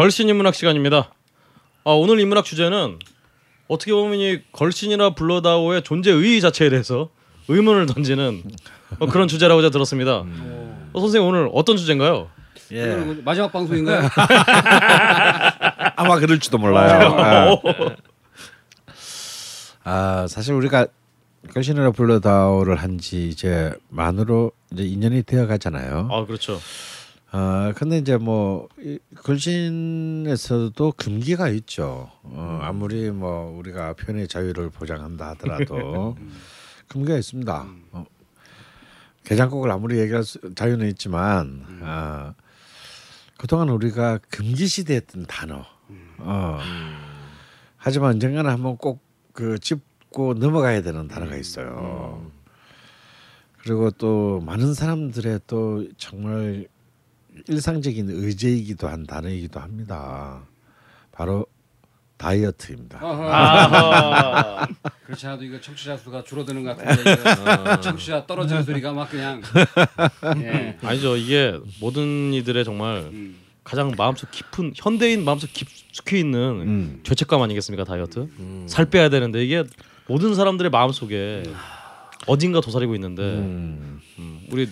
걸신 인문학 시간입니다. 아, 오늘 인문학 주제는 어떻게 보면 이 걸신이나 불러다오의 존재 의의 자체에 대해서 의문을 던지는 어, 그런 주제라고 제가 들었습니다. 어, 선생님 오늘 어떤 주제인가요? 예. 오늘 마지막 방송인가요? 아마 그럴지도 몰라요. 아. 아, 사실 우리가 걸신이라 불러다오를 한 지 이제 만으로 이제 2년이 되어 가잖아요. 아 그렇죠. 아 근데 이제 뭐 이, 걸신에서도 금기가 있죠. 어, 아무리 뭐 우리가 표현의 자유를 보장한다 하더라도 금기가 있습니다. 어, 개장곡을 아무리 얘기할 수, 자유는 있지만 아, 그동안 우리가 금기 시대했던 단어. 어, 하지만 언젠가는 한번 꼭그 짚고 넘어가야 되는 단어가 있어요. 그리고 또 많은 사람들의 또 정말 일상적인 의제이기도 한 단어이기도 합니다. 바로 다이어트입니다. 아하. 그렇지 않아도 이거 청취자 수가 줄어드는 것 같은데 이거 청취자 떨어지는 소리가 막 그냥 예. 아니죠. 이게 모든 이들의 정말 음. 가장 마음속 깊은 현대인 마음속 깊숙이 있는 음. 죄책감 아니겠습니까 다이어트? 살 빼야 되는데 이게 모든 사람들의 마음속에 어딘가 도사리고 있는데 음. 음, 우리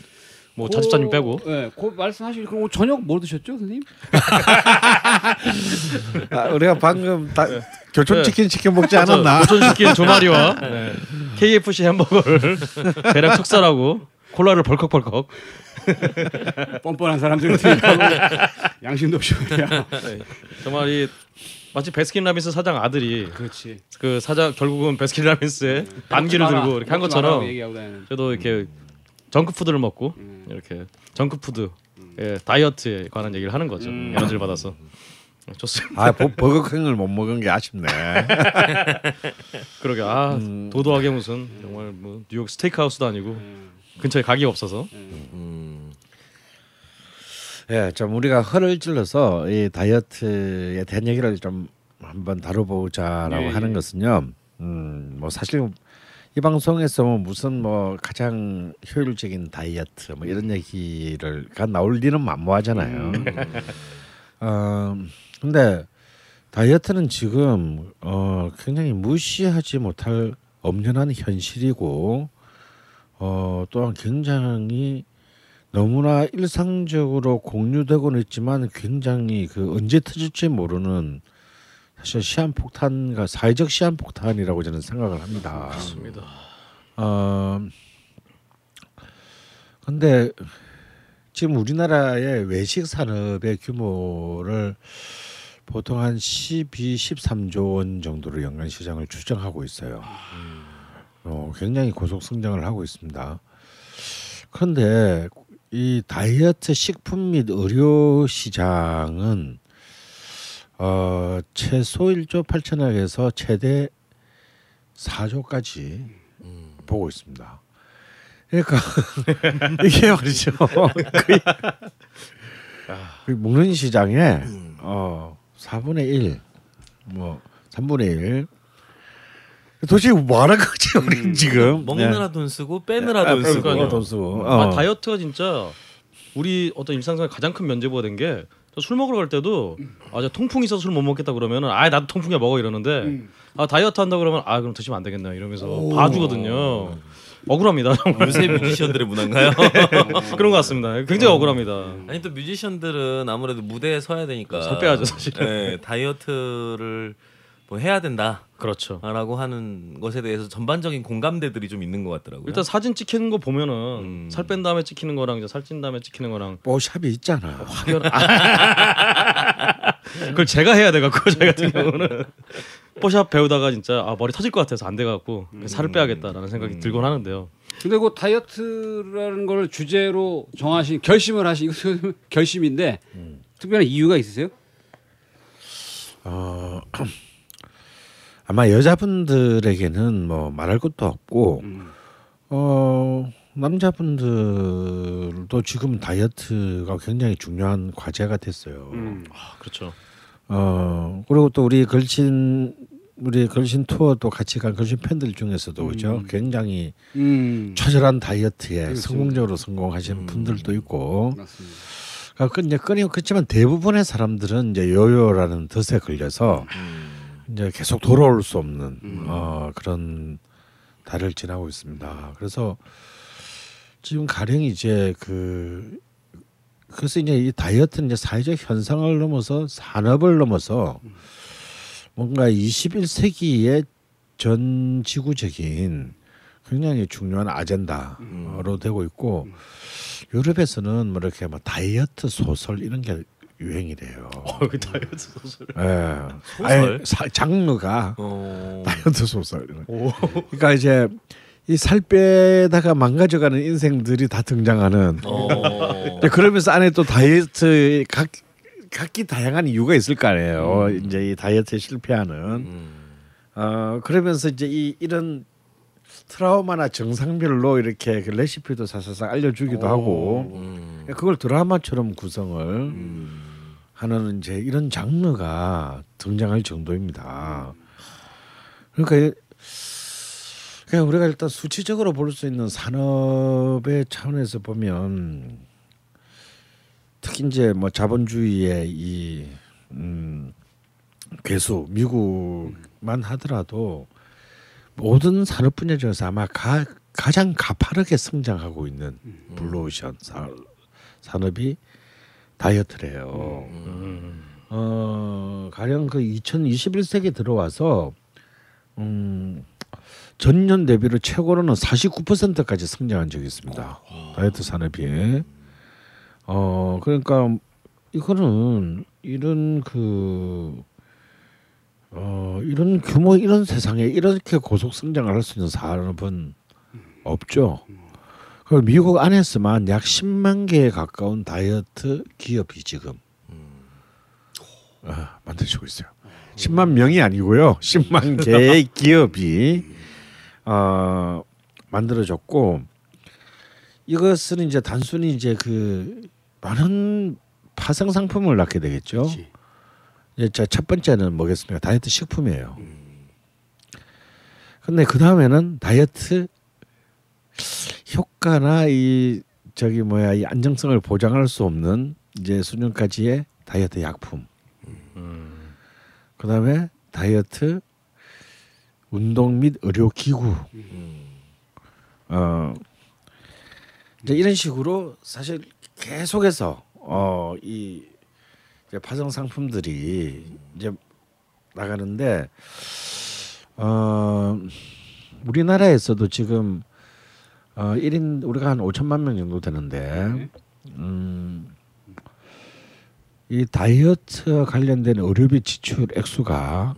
뭐 자집사님 빼고 예, 그 말씀하실 그럼 저녁 뭐 드셨죠, 선생님? 아, 우리가 방금 다 교촌 치킨 시켜 먹지 않았나? 고촌시킨 두 마리와 네. KFC 햄버거를 대략 축살하고 콜라를 벌컥벌컥 뻔뻔한 사람들 드리라고 양심도 없이 그냥. 네. 정말 이 마치 베스킨라빈스 사장 아들이 그렇지. 그 사장 결국은 베스킨라빈스에 반기를. 들고 이렇게 한 것처럼. 저도 이렇게 정크푸드를 먹고 음. 이렇게 정크푸드 예, 다이어트에 관한 얘기를 하는 거죠 음. 에너지를 받아서 좋습니다 아 버- 버거킹을 못 먹은 게 아쉽네. 그러게 아 음. 도도하게 무슨 정말 뭐 뉴욕 스테이크하우스도 아니고 음. 근처에 가게가 없어서 예, 좀 우리가 허를 찔러서 이 다이어트에 대한 얘기를 좀 한번 다뤄보자라고 예, 하는 예. 것은요. 음, 뭐 사실 이 방송에서 뭐 무슨 뭐 가장 효율적인 다이어트 뭐 이런 얘기를가 나올 리는 만무하잖아요. 어, 근데 다이어트는 지금 어 굉장히 무시하지 못할 엄연한 현실이고 어 또한 굉장히 너무나 일상적으로 공유되고는 있지만 굉장히 그 언제 터질지 모르는 사실 시한폭탄과 사회적 시한폭탄이라고 저는 생각을 합니다. 맞습니다 어 근데 지금 우리나라의 외식 산업의 규모를 보통 한 12, 13조 원 정도로 연간 시장을 추정하고 있어요. 어, 굉장히 고속 성장을 하고 있습니다. 그런데 이 다이어트 식품 및 의료 시장은 어, 최소 1조 8천억에서 최대 4조까지 보고 있습니다. 그러니까 이게 말이죠. 거의 그 먹는 시장에 어 4분의 1, 뭐 3분의 1. 도대체 뭐 하는 거지 우리 지금? 먹느라 돈 쓰고 빼느라 아, 돈 쓰고 그러니까요. 돈 쓰고. 아 어. 다이어트가 진짜 우리 어떤 일상생활 가장 큰 면제부가 된게 술 먹으러 갈 때도 아, 저 통풍이 있어서 술 못 먹겠다 그러면은 아, 나도 통풍이야 먹어 이러는데 음. 아, 다이어트 한다 그러면 아, 그럼 드시면 안 되겠네 이러면서 봐주거든요. 억울합니다. 정말 요새 뮤지션들의 문화인가요? 그런 것 같습니다. 굉장히 억울합니다. 아니 또 뮤지션들은 아무래도 무대에 서야 되니까 살 빼야죠, 사실. 네, 다이어트를 뭐 해야 된다라고 그렇죠. 하는 것에 대해서 전반적인 공감대들이 좀 있는 것 같더라고요. 일단 사진 찍히는 거 보면은 음. 살뺀 다음에 찍히는 거랑 이제 살찐 다음에 찍히는 거랑 뽀샵이 있잖아. 확연. 그걸 제가 해야 돼 갖고 저 같은 경우는 뽀샵 배우다가 진짜 아 머리 터질 것 같아서 안 돼 갖고 살을 빼야겠다라는 생각이 들곤 하는데요. 근데 그 다이어트라는 걸 주제로 정하신 결심을 하신 이거 결심인데 특별한 이유가 있으세요? 어, 아마 여자분들에게는 뭐 말할 것도 없고 음. 어 남자분들도 지금 다이어트가 굉장히 중요한 과제가 됐어요. 음. 아, 그렇죠. 어 그리고 또 우리 걸신 우리 걸신 투어도 같이 간 걸신 팬들 중에서도 그죠 굉장히 음. 처절한 다이어트에 그렇죠. 성공적으로 성공하시는 분들도 있고 맞습니다. 그 이제 끊이고 그렇지만 대부분의 사람들은 이제 요요라는 덫에 걸려서 음. 이제 계속 돌아올 수 없는 어, 그런 달을 지나고 있습니다. 그래서 지금 가령 이제 그 그래서 이제 이 다이어트는 이제 사회적 현상을 넘어서 산업을 넘어서 뭔가 21세기의 전 지구적인 굉장히 중요한 아젠다로 되고 있고 유럽에서는 뭐 이렇게 뭐 다이어트 소설 이런 게 유행이래요. 어, 그 다이어트 소설. 예. 소설? 아예 사- 장르가 어. 다이어트 소설. 오. 그러니까 이제 이 살 빼다가 망가져가는 인생들이 다 등장하는. 어. 그러면서 안에 또 다이어트 각 각기 다양한 이유가 있을 거 아니에요. 이제 이 다이어트에 실패하는. 음. 어 그러면서 이제 이 이런 트라우마나 증상별로 이렇게 그 레시피도 사실상 알려주기도 하고 음. 그걸 드라마처럼 구성을 음. 하는 이제 이런 장르가 등장할 정도입니다. 그러니까 이- 그냥 우리가 일단 수치적으로 볼 수 있는 산업의 차원에서 보면 특히 이제 뭐 자본주의의 이 음, 괴수 미국만 하더라도 모든 산업 분야 중에서 아마 가, 가장 가파르게 성장하고 있는 블루오션 사, 산업이 다이어트래요. 음. 어 가령 그 2021세기 들어와서 음 전년 대비로 최고로는 49%까지 성장한 적이 있습니다. 다이어트 산업이. 어 그러니까 이거는 이런 그 어, 이런 규모 이런 세상에 이렇게 고속 성장을 할 수 있는 산업은 없죠. 그 미국 안에서만 약 10만 개에 가까운 다이어트 기업이 지금 아, 만들어지고 있어요. 10만 명이 아니고요. 10만 개의 기업이 어, 만들어졌고 이것은 이제 단순히 이제 그 많은 파생 상품을 낳게 되겠죠. 이제 자, 첫 번째는 뭐겠습니까? 다이어트 식품이에요. 근데 그 다음에는 다이어트 효과나 이 저기 뭐야 이 안정성을 보장할 수 없는 이제 수준까지의 다이어트 약품. 음. 그 다음에 다이어트 운동 및 의료 기구. 음. 어 이제 이런 식으로 사실 계속해서 어이 이제 파생 상품들이 이제 나가는데 어 우리나라에서도 지금 어 1인 우리가 한 5천만 명 정도 되는데 음. 이 다이어트 관련된 의료비 지출 액수가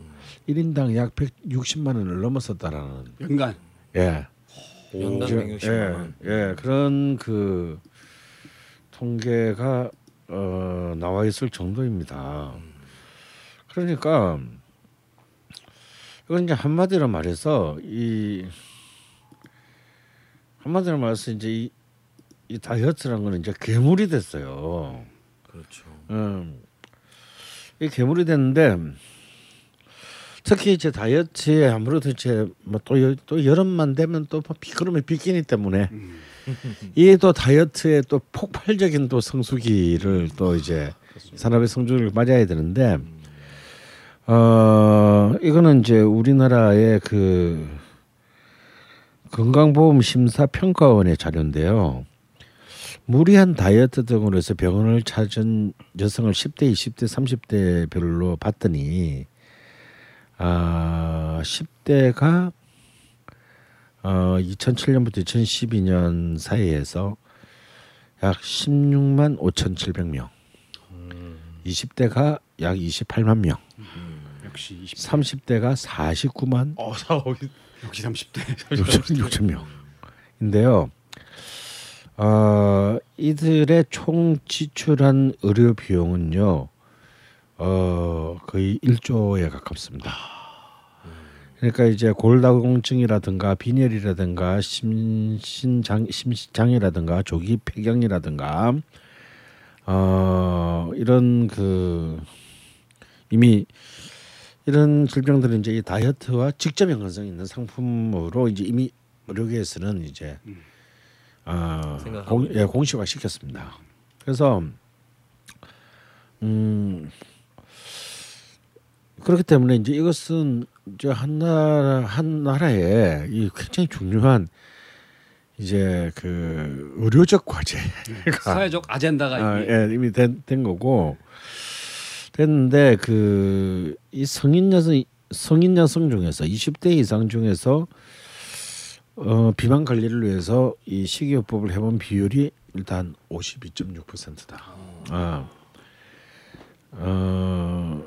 1인당 약 160만 원을 넘어섰다라는 연간 예. 연간 저- 160만 예, 원. 예, 그런 그 통계가 어, 나와 있을 정도입니다. 그러니까 이건 이제 한마디로 말해서 이 한마디로 말해서 이제 이, 이 다이어트라는 거는 이제 괴물이 됐어요. 그렇죠. 음, 이 괴물이 됐는데 특히 이제 다이어트에 아무래도 이제 뭐또 또 여름만 되면 또 비그름의 비키니 때문에 이또 다이어트의 또 폭발적인 또 성수기를 또 이제 산업의 성주를 맞아야 되는데 어 이거는 이제 우리나라의 그 건강보험 심사평가원의 자료인데요. 무리한 다이어트 등으로 해서 병원을 찾은 여성을 10대, 20대, 30대 별로 봤더니 아 10대가 어 2007년부터 2012년 사이에서 약 16만 5,700명. 20대가 약 28만 명. 역시 20, 30대가 49만 어, 사 거기 역시 30대 6천 6천 명인데요. 어, 이들의 총 지출한 의료 비용은요. 어, 거의 1조에 가깝습니다. 그러니까 이제 골다공증이라든가 빈혈이라든가 심신장 심장이라든가 조기 폐경이라든가 어, 이런 그 이미 이런 질병들은 이제 이 다이어트와 직접 연관성 있는 상품으로 이제 이미 의료계에서는 이제 어, 생각하고 공, 예, 공식화 시켰습니다. 그래서 음 그렇기 때문에 이제 이것은 이제 한 나라 한 나라의 이 굉장히 중요한 이제 그 의료적 과제가 사회적 아젠다가 아, 이미 예, 이미 된, 된 거고 됐는데 그 이 성인 여성 성인 여성 중에서 20대 이상 중에서 어, 비만 관리를 위해서 이 식이요법을 해본 비율이 일단 52.6%다. 아. 어,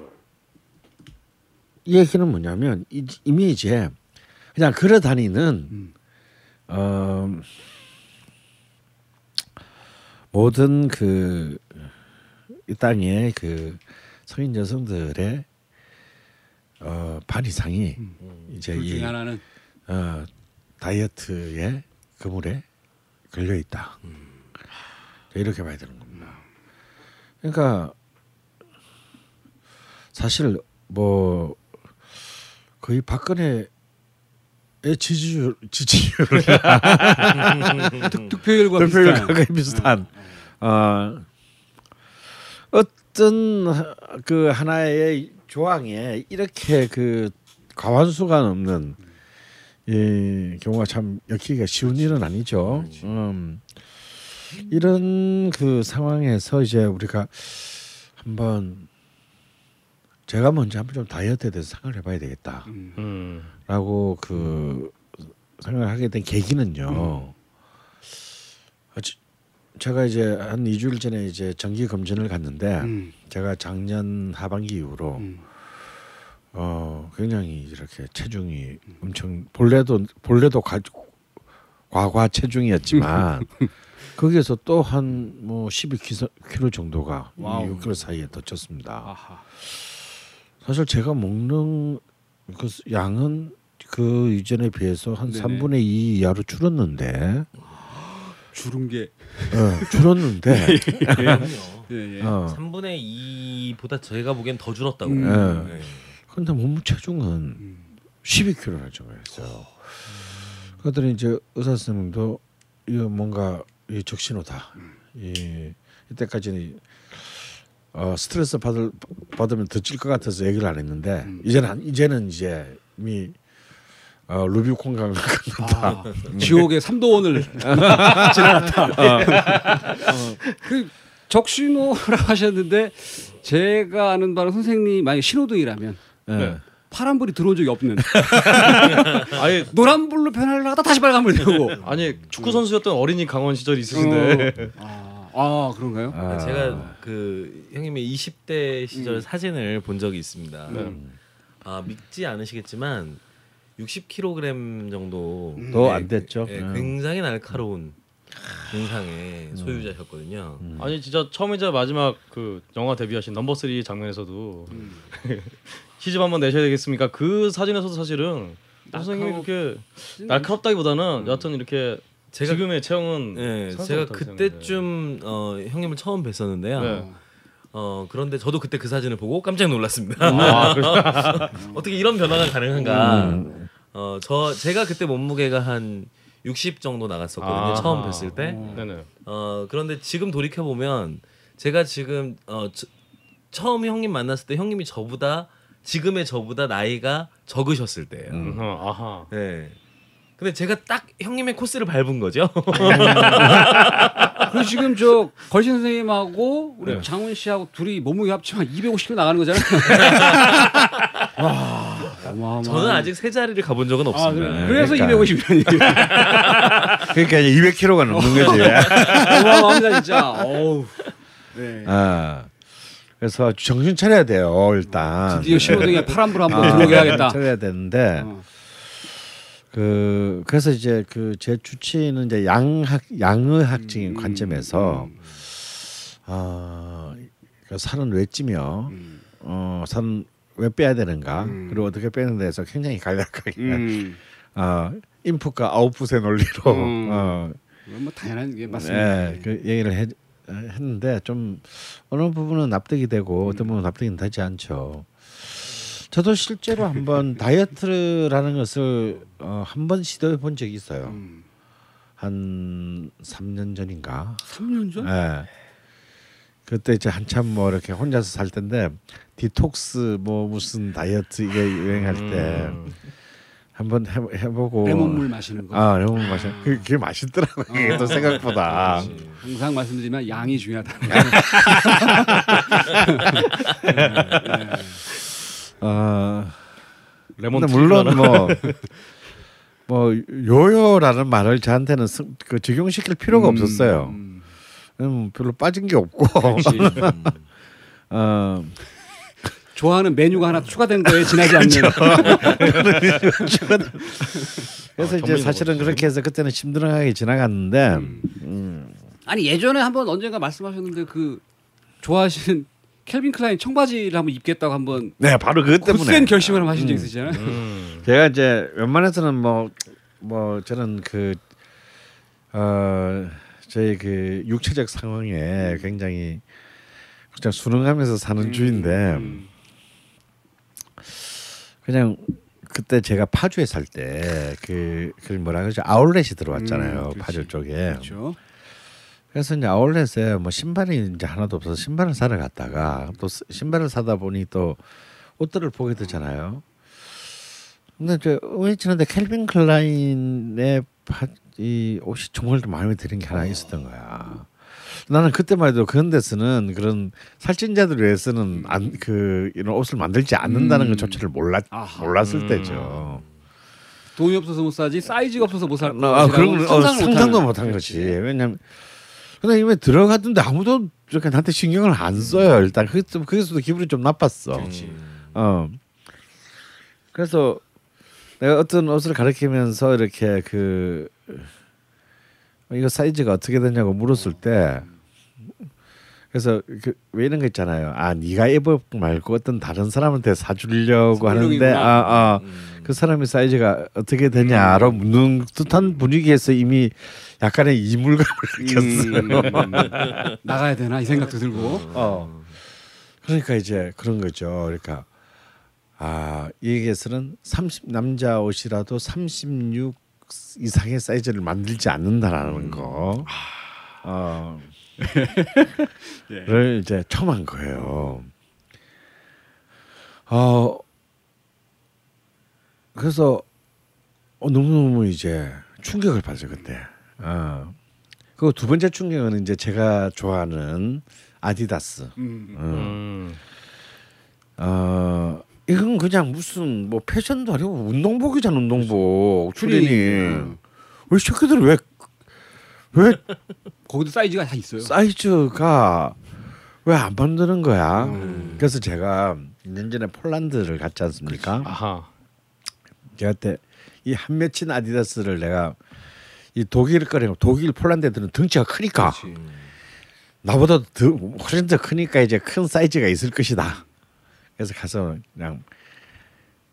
이 얘기는 뭐냐면 이, 이미 이제 그냥 걸어 다니는 어, 모든 그 이 땅에 그 성인 여성들의 어, 반 이상이 이제 둘이 하나는? 어, 다이어트의 그물에 걸려 있다. 이렇게 봐야 되는 겁니다. 그러니까 사실 뭐 거의 박근혜의 지지율 지지율을 득표율과 득표율 비슷한. 비슷한. 어, 어 떤 하- 그 하나의 조항에 이렇게 그 과반수가 넘는 이 경우가 참 엮기가 쉬운 일은 아니죠. 음, 이런 그 상황에서 이제 우리가 한번 제가 먼저 한번 좀 다이어트에 대해서 생각을 해봐야 되겠다. 음. 라고 그 생각을 하게 된 계기는요. 어, 지- 제가 이제 한 2주일 전에 이제 정기 검진을 갔는데 음. 제가 작년 하반기 이후로 음. 어 굉장히 이렇게 체중이 엄청 본래도 본래도 가, 과과 체중이었지만 거기에서 또 한 뭐 12kg 정도가 이 와우. 6개월 사이에 더 쪘습니다. 아하. 사실 제가 먹는 그 양은 그 이전에 비해서 한 네네. 3분의 2 이하로 줄었는데 주른 게 어, 줄었는데. 예, 예. 어, 3분의 2보다 저희가 보기엔 더 줄었다고. 음. 네. 근데 몸무 체중은 12kg나 증가했어요. 그랬더니 이제 의사 선생님도 이거 뭔가 이 적신호다. 이 이때까지는 어, 스트레스 받을 받으면 더 찔 것 같아서 얘기를 안 했는데 이제는 안- 이제는 이제 이미 어, 루비콘강을 건넜다. 아, 지옥의 삼도원을 지나갔다. 그 적신호라고 하셨는데 제가 아는 바로 선생님 만약 신호등이라면 예. 네. 파란불이 들어온 적이 없는 아예 노란불로 변하려다 다시 빨간불 되고 아니 축구 선수였던 어린이 강원 시절이 있으신데 아, 아 그런가요? 아, 제가 그 형님의 20대 시절 사진을 본 적이 있습니다. 네. 아 믿지 않으시겠지만 60kg 정도 더안 됐죠. 예, 음. 굉장히 날카로운 중상의 소유자셨거든요. 아니 진짜 처음이자 마지막 그 영화 데뷔하신 넘버 3 장면에서도 시집 한번 내셔야 되겠습니까? 그 사진에서도 사실은 선생님이 그렇게 날카롭다기보다는 여하튼 이렇게 제가- 지금의 체형은 예, 제가. 그때쯤 어, 형님을 처음 뵀었는데요. 네. 어 그런데 저도 그때 그 사진을 보고 깜짝 놀랐습니다. 아. 어떻게 이런 변화가 가능한가? 어 저 제가 그때 몸무게가 한 60 정도 나갔었거든요. 아하. 처음 뵀을 때. 네네. 어 그런데 지금 돌이켜 보면 제가 지금 어 저- 처음 형님 만났을 때 형님이 저보다 지금의 저보다 나이가 적으셨을 때예요. 음. 아하. 네. 근데 제가 딱 형님의 코스를 밟은 거죠. 그리고 지금 저 걸신 선생님하고 우리 네. 장훈 씨하고 둘이 몸무게 합치면 250kg 나가는 거잖아요. 와, 어마어마한. 저는 아직 세 자리를 가본 적은 아, 없습니다. 그래, 그래 서 그러니까. 250kg. 그러니까 이제 200kg가 넘는 거지. 어마어마합니다 진짜. 어우. 네. 아, 그래서 정신 차려야 돼요 일단. 드디어 신호등에 파란불 한번 아, 들어오게 하겠다. 차려야 되는데 어. 그 그래서 이제 그 제 주치는 이제 양학 양의학적인 음, 관점에서 아그 살은 왜 찌며 음. 어 살은 왜 빼야 되는가 음. 그리고 어떻게 빼는 데서 굉장히 간략하게 음. 어 인풋과 아웃풋의 논리로 음. 어 뭐 당연한 게 맞습니다. 네, 그 얘기를 해, 했는데 좀 어느 부분은 납득이 되고 어떤 부분은 납득이 되지 않죠. 저도 실제로 한번 다이어트라는 것을 어, 한 번 시도해 본 적이 있어요. 음. 한 3년 전인가. 3년 전? 예. 그때 이제 한참 뭐 이렇게 혼자서 살 텐데 디톡스 뭐 무슨 다이어트 이게 유행할 때 음. 한번 해, 해보고. 레몬물 마시는 거. 아 레몬 마셔 그- 그게 맛있더라고 이게 또 생각보다. 항상 말씀드리지만 양이 중요하다. 어 레몬 근데 티 물론. 뭐 뭐 요요라는 말을 저한테는 승- 그 적용시킬 필요가 없었어요. 음, 음, 별로 빠진 게 없고. 그렇지. 어 좋아하는 메뉴가 하나 추가된 거에 지나지 않는. 그래서 이제 전문인 사실은 거지. 그렇게 해서 그때는 심드렁하게 지나갔는데 음. 아니 예전에 한번 언젠가 말씀하셨는데 그 좋아하시는 켈빈 클라인 청바지를 한번 입겠다고 한번 네 바로 그것 때문에 굳센 결심을 한번 하신 적 있으시잖아요. 음. 제가 이제 웬만해서는 뭐뭐 저는 그 어 저희 그 육체적 상황에 굉장히 그냥 순응하면서 사는 주인데 음. 그냥 그때 제가 파주에 살때그그 뭐라 그러죠 아울렛이 들어왔잖아요 음. 파주 쪽에 그렇죠. 그래서 이제 아울렛에 뭐 신발이 이제 하나도 없어서 신발을 사러 갔다가 또 스- 신발을 사다 보니 또 옷들을 보게 되잖아요. 근데 저 우연치 않게 캘빈 클라인의 파, 이 옷이 정말 좀 마음에 드는 게 하나 있었던 거야. 나는 그때만 해도 그런 데서는 그런 살찐자들 위해서는 안 그 이런 옷을 만들지 않는다는 음. 것 자체를 몰랐 아하. 몰랐을 음. 때죠. 돈이 없어서 못 사지 사이즈가 없어서 못 살. 아, 그런 건 어, 상상도. 못한 거지. 왜냐면 근데 이미 들어갔는데 아무도 이렇게 나한테 신경을 안 써요. 일단 좀 거기서도 기분이 좀 나빴어. 그렇지. 어. 그래서 내가 어떤 옷을 가리키면서 이렇게 그 이거 사이즈가 어떻게 되냐고 물었을 때 그래서 그 왜 이런 거 있잖아요. 아 네가 입어 말고 어떤 다른 사람한테 사주려고 하는데 선물용이구나. 아아 음. 그 사람의 사이즈가 어떻게 되냐로 묻는 듯한 분위기에서 이미 약간의 이물감을 느꼈어요. 음, 나가야 되나 이 생각도 들고. 어. 그러니까 이제 그런 거죠. 그러니까 아 여기에서는 30 남자 옷이라도 36 이상의 사이즈를 만들지 않는다라는 거. 어. 를 이제 처음 한 거예요. 어 그래서 어, 너무너무 이제 충격을 받죠 그때. 어. 그리고 두 번째 충격은 이제 제가 좋아하는 아디다스. 음. 음. 어 이건 그냥 무슨 뭐 패션도 아니고 운동복이잖아 운동복 추리닝. 추리닝. 왜 새끼들 왜왜 거기도 사이즈가 다 있어요. 사이즈가 왜 안 만드는 거야? 음. 그래서 제가 2년 전에 폴란드를 갔지 않습니까? 아하. 제가 그때 이한 맺힌 아디다스를 내가 이 독일 거래 독일 폴란드 애들은 덩치가 크니까 그렇지. 나보다 더 훨씬 더 크니까 이제 큰 사이즈가 있을 것이다. 그래서 가서 그냥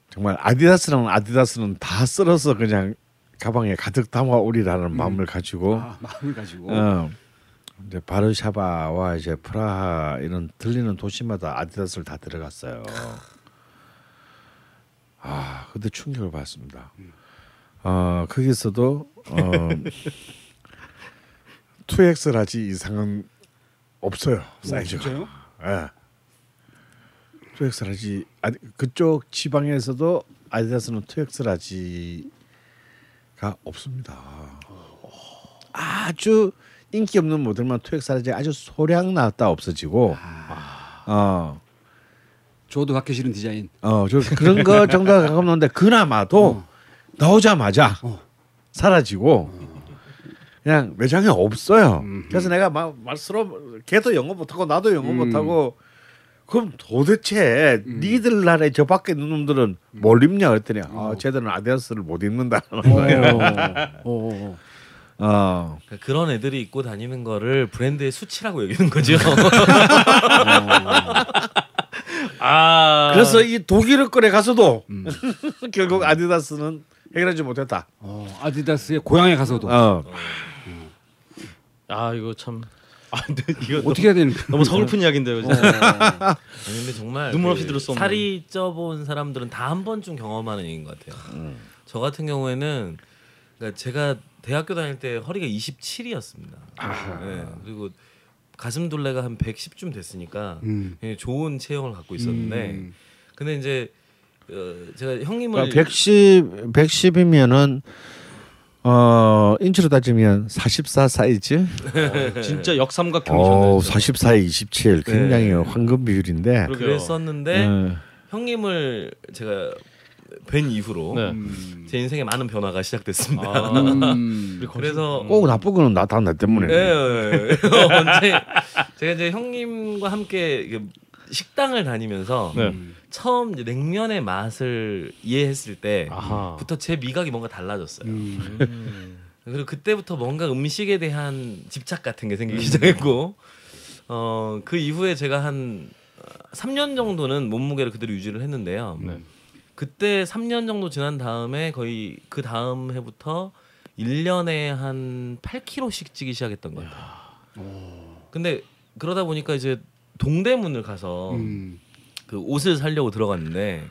정말 아디다스랑 아디다스는 다 썰어서 그냥 가방에 가득 담아 오리라는 마음을 가지고 아, 마음을 가지고. 어, 이제 바르샤바와 이제 프라하 이런 들리는 도시마다 아디다스를 다 들어갔어요. 아, 그때 충격을 받았습니다. 어, 거기서도 어, 2X large 이상은 없어요 사이즈가. 진짜요? 예. 2X large 아, 그쪽 지방에서도 아디다스는 2X 라지가 없습니다. 아주 인기 없는 모델만 2X large 아주 소량 나왔다 없어지고 어. 저도 갖기 싫은 디자인. 어, 저 그런 거 정도가 가깝는데 그나마도 나오자마자 사라지고 그냥 매장에 없어요. 그래서 내가 막 말스러 걔도 영어 못하고 나도 영어 음. 못하고 그럼 도대체 니들 나라에 저 밖에 있는 놈들은 뭘 입냐 그랬더니 아, 쟤들은 아디다스를 못 입는다는 거예요. 어, 어, 어. 어. 그러니까 그런 애들이 입고 다니는 거를 브랜드의 수치라고 여기는 거죠. 아. 그래서 이 독일 거래 가서도 결국 아디다스는 해결하지 못했다. 어, 아디다스의 고향에 가서도 어. 아 이거 참. 아 근데 이거 어떻게 해야 되는 거야? 너무, 서글픈 이야기인데요. 진짜. 아니, 근데 정말 눈물 그 없이 들을 수 없는. 살이 쪄본 사람들은 다 한 번쯤 경험하는 얘기인 것 같아요. 저 같은 경우에는 그러니까 제가 대학교 다닐 때 허리가 27이었습니다. 네, 그리고 가슴 둘레가 한 110쯤 됐으니까 음. 예, 좋은 체형을 갖고 있었는데 음. 근데 이제 어, 제가 형님을 그러니까 110 110이면은 어 인치로 따지면 44 사이즈. 진짜 역삼각형이셨네요. 어, 44에 27 굉장히 네. 황금 비율인데. 그러게요. 그랬었는데 어, 형님을 제가 뵌 이후로 네. 음. 제 인생에 많은 변화가 시작됐습니다. 아, 음. 그래서 꼭 나쁜 거는 나다나 때문에. 예, 예, 예. 언제 제가 이제 형님과 함께 식당을 다니면서 네. 처음 냉면의 맛을 이해했을. 때부터 제 미각이 뭔가 달라졌어요. 음. 음. 그리고 그때부터 뭔가 음식에 대한 집착 같은 게 생기기 시작했고 어 그 이후에 제가 한 3년 정도는 몸무게를 그대로 유지를 했는데요. 네. 그때 3년 정도 지난 다음에 거의 그 다음 해부터 1년에 한 8kg씩 찌기 시작했던 것 같아요. 근데 그러다 보니까 이제 동대문을 가서 음. 그 옷을 사려고 들어갔는데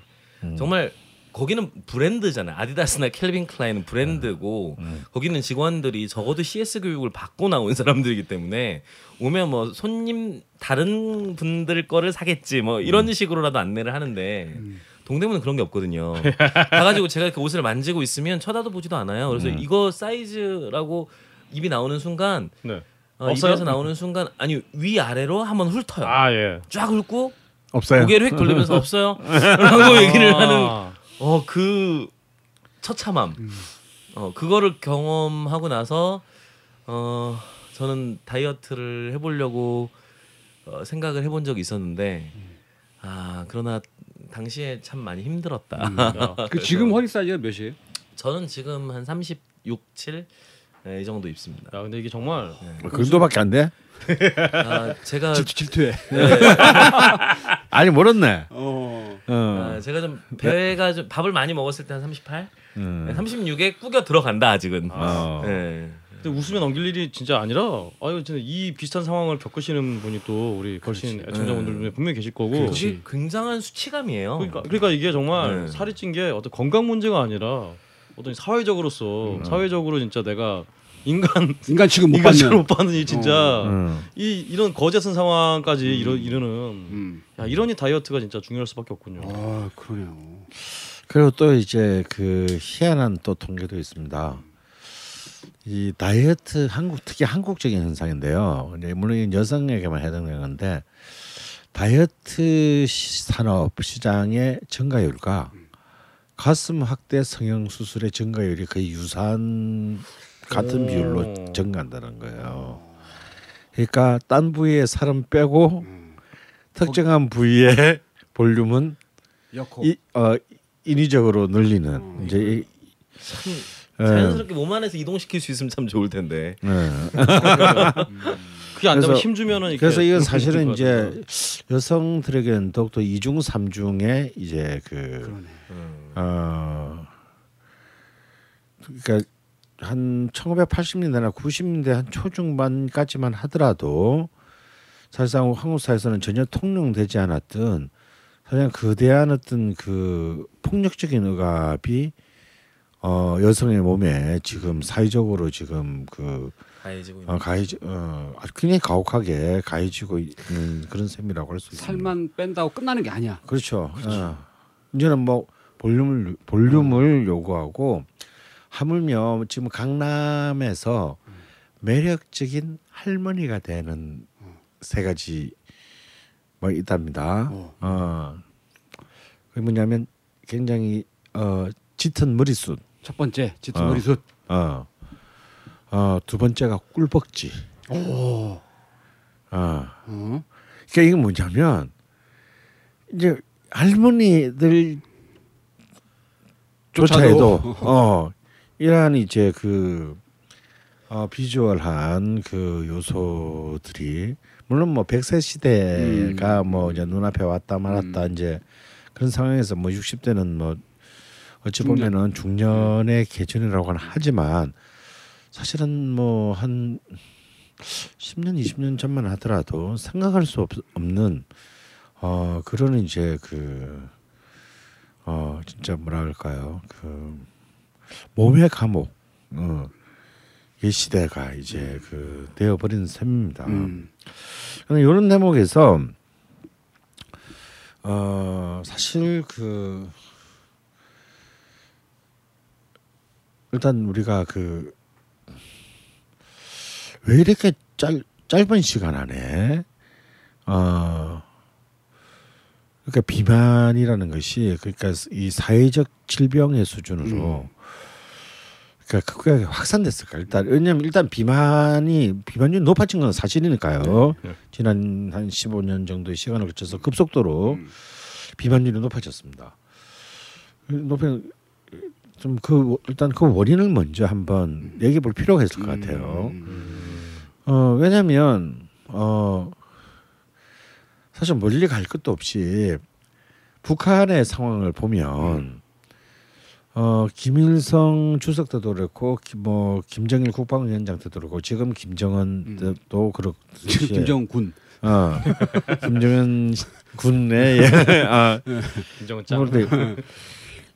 음. 정말 거기는 브랜드잖아요. 아디다스나 캘빈 클라인은 브랜드고 음. 거기는 직원들이 적어도 CS 교육을 받고 나온 사람들이기 때문에 오면 뭐 손님 다른 분들 거를 사겠지 뭐 이런 음. 식으로라도 안내를 하는데 동대문은 그런 게 없거든요. 가가지고 제가 이렇게 옷을 만지고 있으면 쳐다도 보지도 않아요. 그래서 음. 이거 사이즈라고 입이 나오는 순간 네. 어? 입에서 나오는 순간 아니 위 아래로 한번 훑어요. 아 예. 쫙 훑고 없어요. 고개를 휙 돌리면서 없어요. 라고 얘기를 하는 아. 어그 처참함. 어 그거를 경험하고 나서 어 저는 다이어트를 해보려고 어, 생각을 해본 적이 있었는데 아 그러나 당시에 참 많이 힘들었다. 야. 그 지금 허리 사이즈가 몇이에요? 저는 지금 한 36, 7 네, 이 정도 입습니다. 야 근데 이게 정말 그 정도밖에 안 돼? 아 제가 질투 질투해. 아니 멀었네. 어. 어. 아, 제가 좀 배가 좀 밥을 많이 먹었을 때 한 38, 음. 36에 꾸겨 들어간다 아직은. 어. 네. 근데 웃으며 넘길 일이 진짜 아니라 아유 진짜 이 비슷한 상황을 겪으시는 분이 또 우리 걸신 애청자분들 중에 분명히 계실 거고 그게 굉장한 수치감이에요. 그러니까 그러니까 이게 정말 네. 살이 찐 게 어떤 건강 문제가 아니라 어떤 사회적으로서 음. 사회적으로 진짜 내가 인간 인간 지금 못 인간 받는. 못 받는 이 진짜 음. 이 이런 거짓은 상황까지 이르, 이르는 음. 야 이러니 다이어트가 진짜 중요할 수밖에 없군요. 아 그러네요. 그리고 또 이제 그 희한한 또 통계도 있습니다. 이 다이어트 한국 특히 한국적인 현상인데요. 물론 여성에게만 해당되는 건데 다이어트 시- 산업 시장의 증가율과 가슴 확대 성형 수술의 증가율이 거의 유사한 같은 오. 비율로 증가한다는 거예요. 그러니까 딴 부위에 살은 빼고 특정한 부위의 볼륨은 여코. 이, 어, 인위적으로 늘리는 음. 이제 이, 참 예, 자연스럽게 몸 안에서 이동시킬 수 있으면 참 좋을 텐데. 예. 그게 안 되면 힘 주면은 그래서 이건 사실은. 이제 여성들에게는 더욱더 이중 삼중의 이제 그 그러네. 음. 어, 그러니까 한 1980년대나 90년대 한 초중반까지만 하더라도 사실상 한국 사회에서는 전혀 통용되지 않았던 사실상 거대한 어떤 그 폭력적인 억압이 어 여성의 몸에 지금 사회적으로 지금 그 가해지고 어, 가해지 어 아주 굉장히 가혹하게 가해지고 있는 그런 셈이라고 할 수 있습니다. 살만 뺀다고 끝나는 게 아니야. 그렇죠. 어. 이제는 뭐 볼륨을 볼륨을 요구하고 하물며 지금 강남에서 매력적인 할머니가 되는 세 가지 뭐 있답니다. 어. 어. 그게 뭐냐면 굉장히 어 짙은 머리숱. 첫 번째 짙은 어. 머리숱. 어. 어, 두 번째가 꿀벅지. 오. 어. 어. 그러니까 이게 뭐냐면 이제 할머니들 조차에도 어 이러한 이제 그 어, 비주얼한 그 요소들이 물론 뭐 백세 시대가 뭐 이제 눈앞에 왔다 말았다 이제 그런 상황에서 뭐 60대는 뭐 어찌. 보면은 중년의 계절이라고는 하지만 사실은 뭐 한 10년 20년 전만 하더라도 생각할 수 없, 없는 어 그런 이제 그 어 진짜 뭐랄까요 그 몸의 감옥 어 이 시대가 이제 그 되어버린 셈입니다. 음. 근데 이런 대목에서 어 사실 그 일단 우리가 그 왜 이렇게 짧 짧은 시간 안에 어 그러니까 비만이라는 것이 그러니까 이 사회적 질병의 수준으로 그러니까 크게 확산됐을까 일단 왜냐면 일단 비만이 비만율이 높아진 건 사실이니까요 네. 지난 한 15년 정도의 시간을 거쳐서 급속도로 음. 비만율이 높아졌습니다. 높여 좀그 일단 그 원인을 먼저 한번 얘기해 볼 필요가 있을 것 같아요. 음. 어 왜냐하면 어 사실 멀리 갈 것도 없이 북한의 상황을 보면 어 김일성 주석 때도 그렇고 기- 뭐 김정일 국방위원장 때도 그렇고 지금 김정은 때도 그렇듯이 지금 김정은 군. 어 김정은 군의 예. 아 김정은 짱. 그런데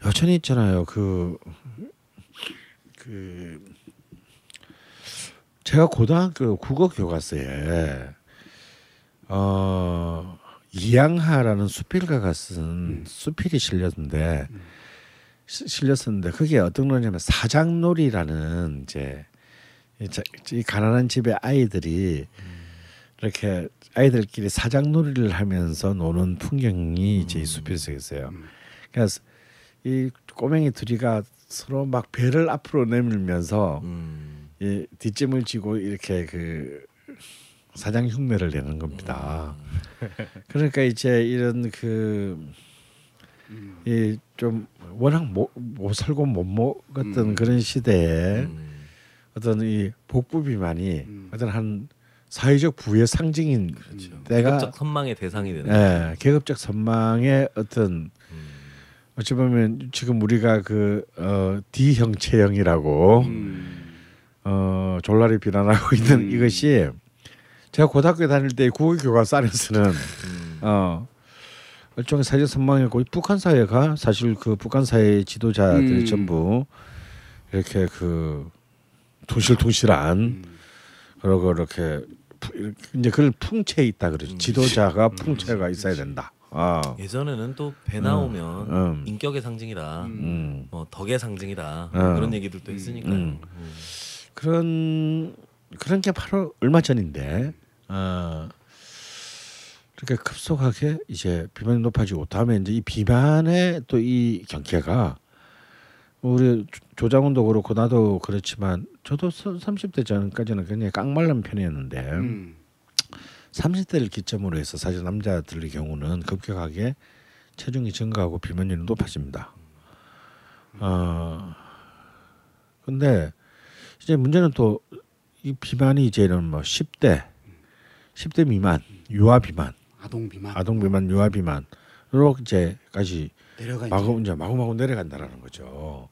여전히 있잖아요. 그, 그 제가 고등학교 국어 교과서에 어 이양하라는 수필가가 쓴 수필이 실렸는데 시- 실렸었는데 그게 어떤 거냐면 사장놀이라는 이제 이, 가난한 집의 아이들이 이렇게 아이들끼리 사장놀이를 하면서 노는 풍경이 이제 이 수필 속에 있어요. 그래서 이 꼬맹이 둘이가 서로 막 배를 앞으로 내밀면서 음. 이 뒷짐을 지고 이렇게 그 사장 흉내를 내는 겁니다. 그러니까 이제 이런 그 이 좀 워낙 못, 못 살고 못 먹었던 음. 그런 시대에 음. 어떤 이 복부 비 만이 음. 어떤 한 사회적 부의 상징인 때가 계급적 선망의 대상이 되는. 예, 계급적 선망의 어떤 음. 어찌 보면 지금 우리가 그 어, D 형체형이라고 음. 어, 졸라리 비난하고 있는 음. 이것이 제가 고등학교 다닐 때 국어 교과서 안에서는 음. 어 일종의 사회적 선망이었고 이 북한 사회가 사실 그 북한 사회 지도자들이 음. 전부 이렇게 그 둥실둥실한 음. 그러고 이렇게 이제 그걸 풍채 있다 그러죠. 음. 지도자가 풍채가 있어야 된다. 아, 예전에는 또 배 나오면 음. 인격의 상징이다. 음. 뭐 덕의 상징이다. 음. 그런 얘기들도 했으니까요. 음. 음. 그런 그런 게 바로 얼마 전인데 어, 그렇게 급속하게 이제 비만이 높아지고 다음에 이제 이 비만의 또 이 경계가 우리 조- 조장훈도 그렇고 나도 그렇지만 저도 30대 전까지는 굉장히 깡말른 편이었는데 음. 30대를 기점으로 해서 사실 남자들의 경우는 급격하게 체중이 증가하고 비만율이 높아집니다. 어 근데 이제 문제는 또 이 비만이 이제 이런 뭐 10대 10대 미만 유아 비만 아동 비만 아동 비만 유아 비만으로 이제까지 내려가 마구 이제 마구마구 내려간다라는 거죠.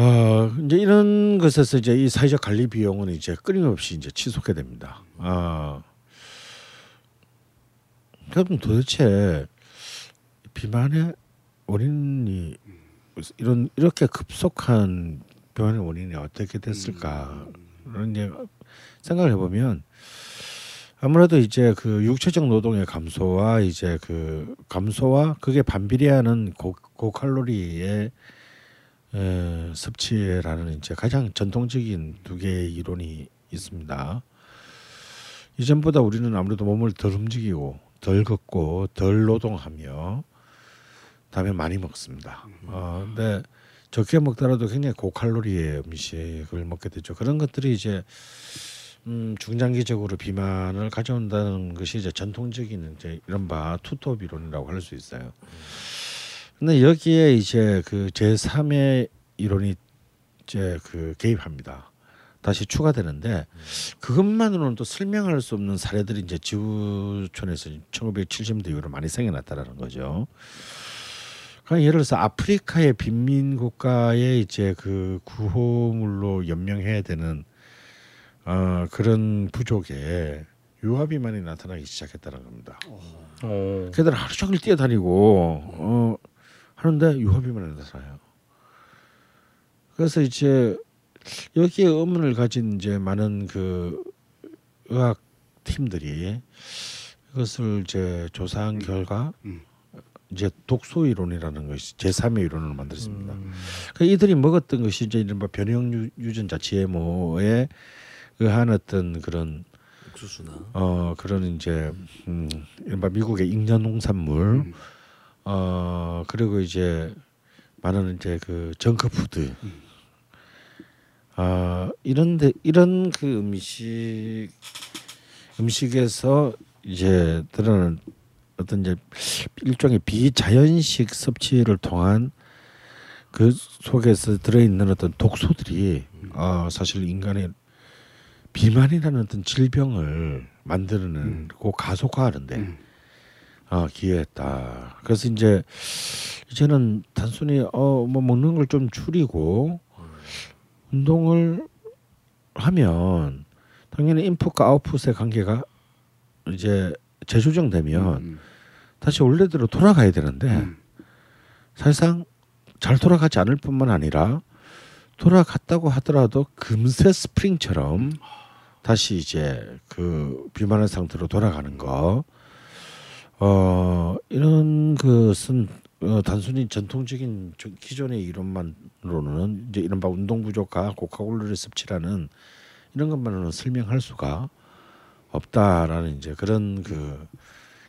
어, 이제 이런 것에서 이제 이 사회적 관리 비용은 이제 끊임없이 이제 치솟게 됩니다. 아, 그럼 도대체 비만의 원인이 이런 이렇게 급속한 비만의 원인이 어떻게 됐을까? 그런 이제 생각을 해보면 아무래도 이제 그 육체적 노동의 감소와 이제 그 감소와 그게 반비례하는 고, 고칼로리의 에, 섭취라는 이제 가장 전통적인 두 개의 이론이 있습니다. 이전보다 우리는 아무래도 몸을 덜 움직이고 덜 걷고 덜 노동하며 다음에 많이 먹습니다. 어, 근데 적게 먹더라도 굉장히 고칼로리의 음식을 먹게 되죠. 그런 것들이 이제 음, 중장기적으로 비만을 가져온다는 것이 이제 전통적인 이제 이른바 투톱 이론이라고 할 수 있어요. 근데 여기에 이제 그 제3의 이론이 이제 그 개입합니다. 다시 추가되는데 그것만으로는 또 설명할 수 없는 사례들이 이제 지구촌에서 1970년대 이후로 많이 생겨났다라는 거죠. 그러니까 예를 들어서 아프리카의 빈민 국가에 이제 그 구호물로 연명해야 되는 어, 그런 부족에 유아비만이 나타나기 시작했다는 겁니다. 어. 걔들 하루 종일 뛰어다니고 어, 하는데 유아비만이 나타나요. 그래서 이제 여기에 의문을 가진 이제 많은 그 의학 팀들이 이것을 이제 조사한 결과 음. 이제 독소 이론이라는 것이 제3의 이론을 만들었습니다. 그 이들이 먹었던 것이 이제 이른바 변형 유- 유전자 GMO에 의한 어떤 그런 옥수수나. 어 그런 이제 음 미국의 잉여 농산물 음. 어 그리고 이제 많은 이제 그 정크푸드. 아 이런데 이런 그 음식 음식에서 이제 드러나는 어떤 이제 일종의 비자연식 섭취를 통한 그 속에서 들어있는 어떤 독소들이 어 사실 인간의 비만이라는 어떤 질병을 만드는 고 가속화하는데 음. 어, 기여했다. 그래서 이제 이제는 단순히 어 뭐 먹는 걸 좀 줄이고 운동을 하면 당연히 인풋과 아웃풋의 관계가 이제 재조정되면 음. 다시 원래대로 돌아가야 되는데 음. 사실상 잘 돌아가지 않을 뿐만 아니라 돌아갔다고 하더라도 금세 스프링처럼 다시 이제 그 비만한 상태로 돌아가는 거. 어 이런 것은 어, 단순히 전통적인 저- 기존의 이론만으로는 이제 이른바 운동 부족과 고카콜로리 섭취라는 이런 것만으로는 설명할 수가 없다라는 이제 그런 그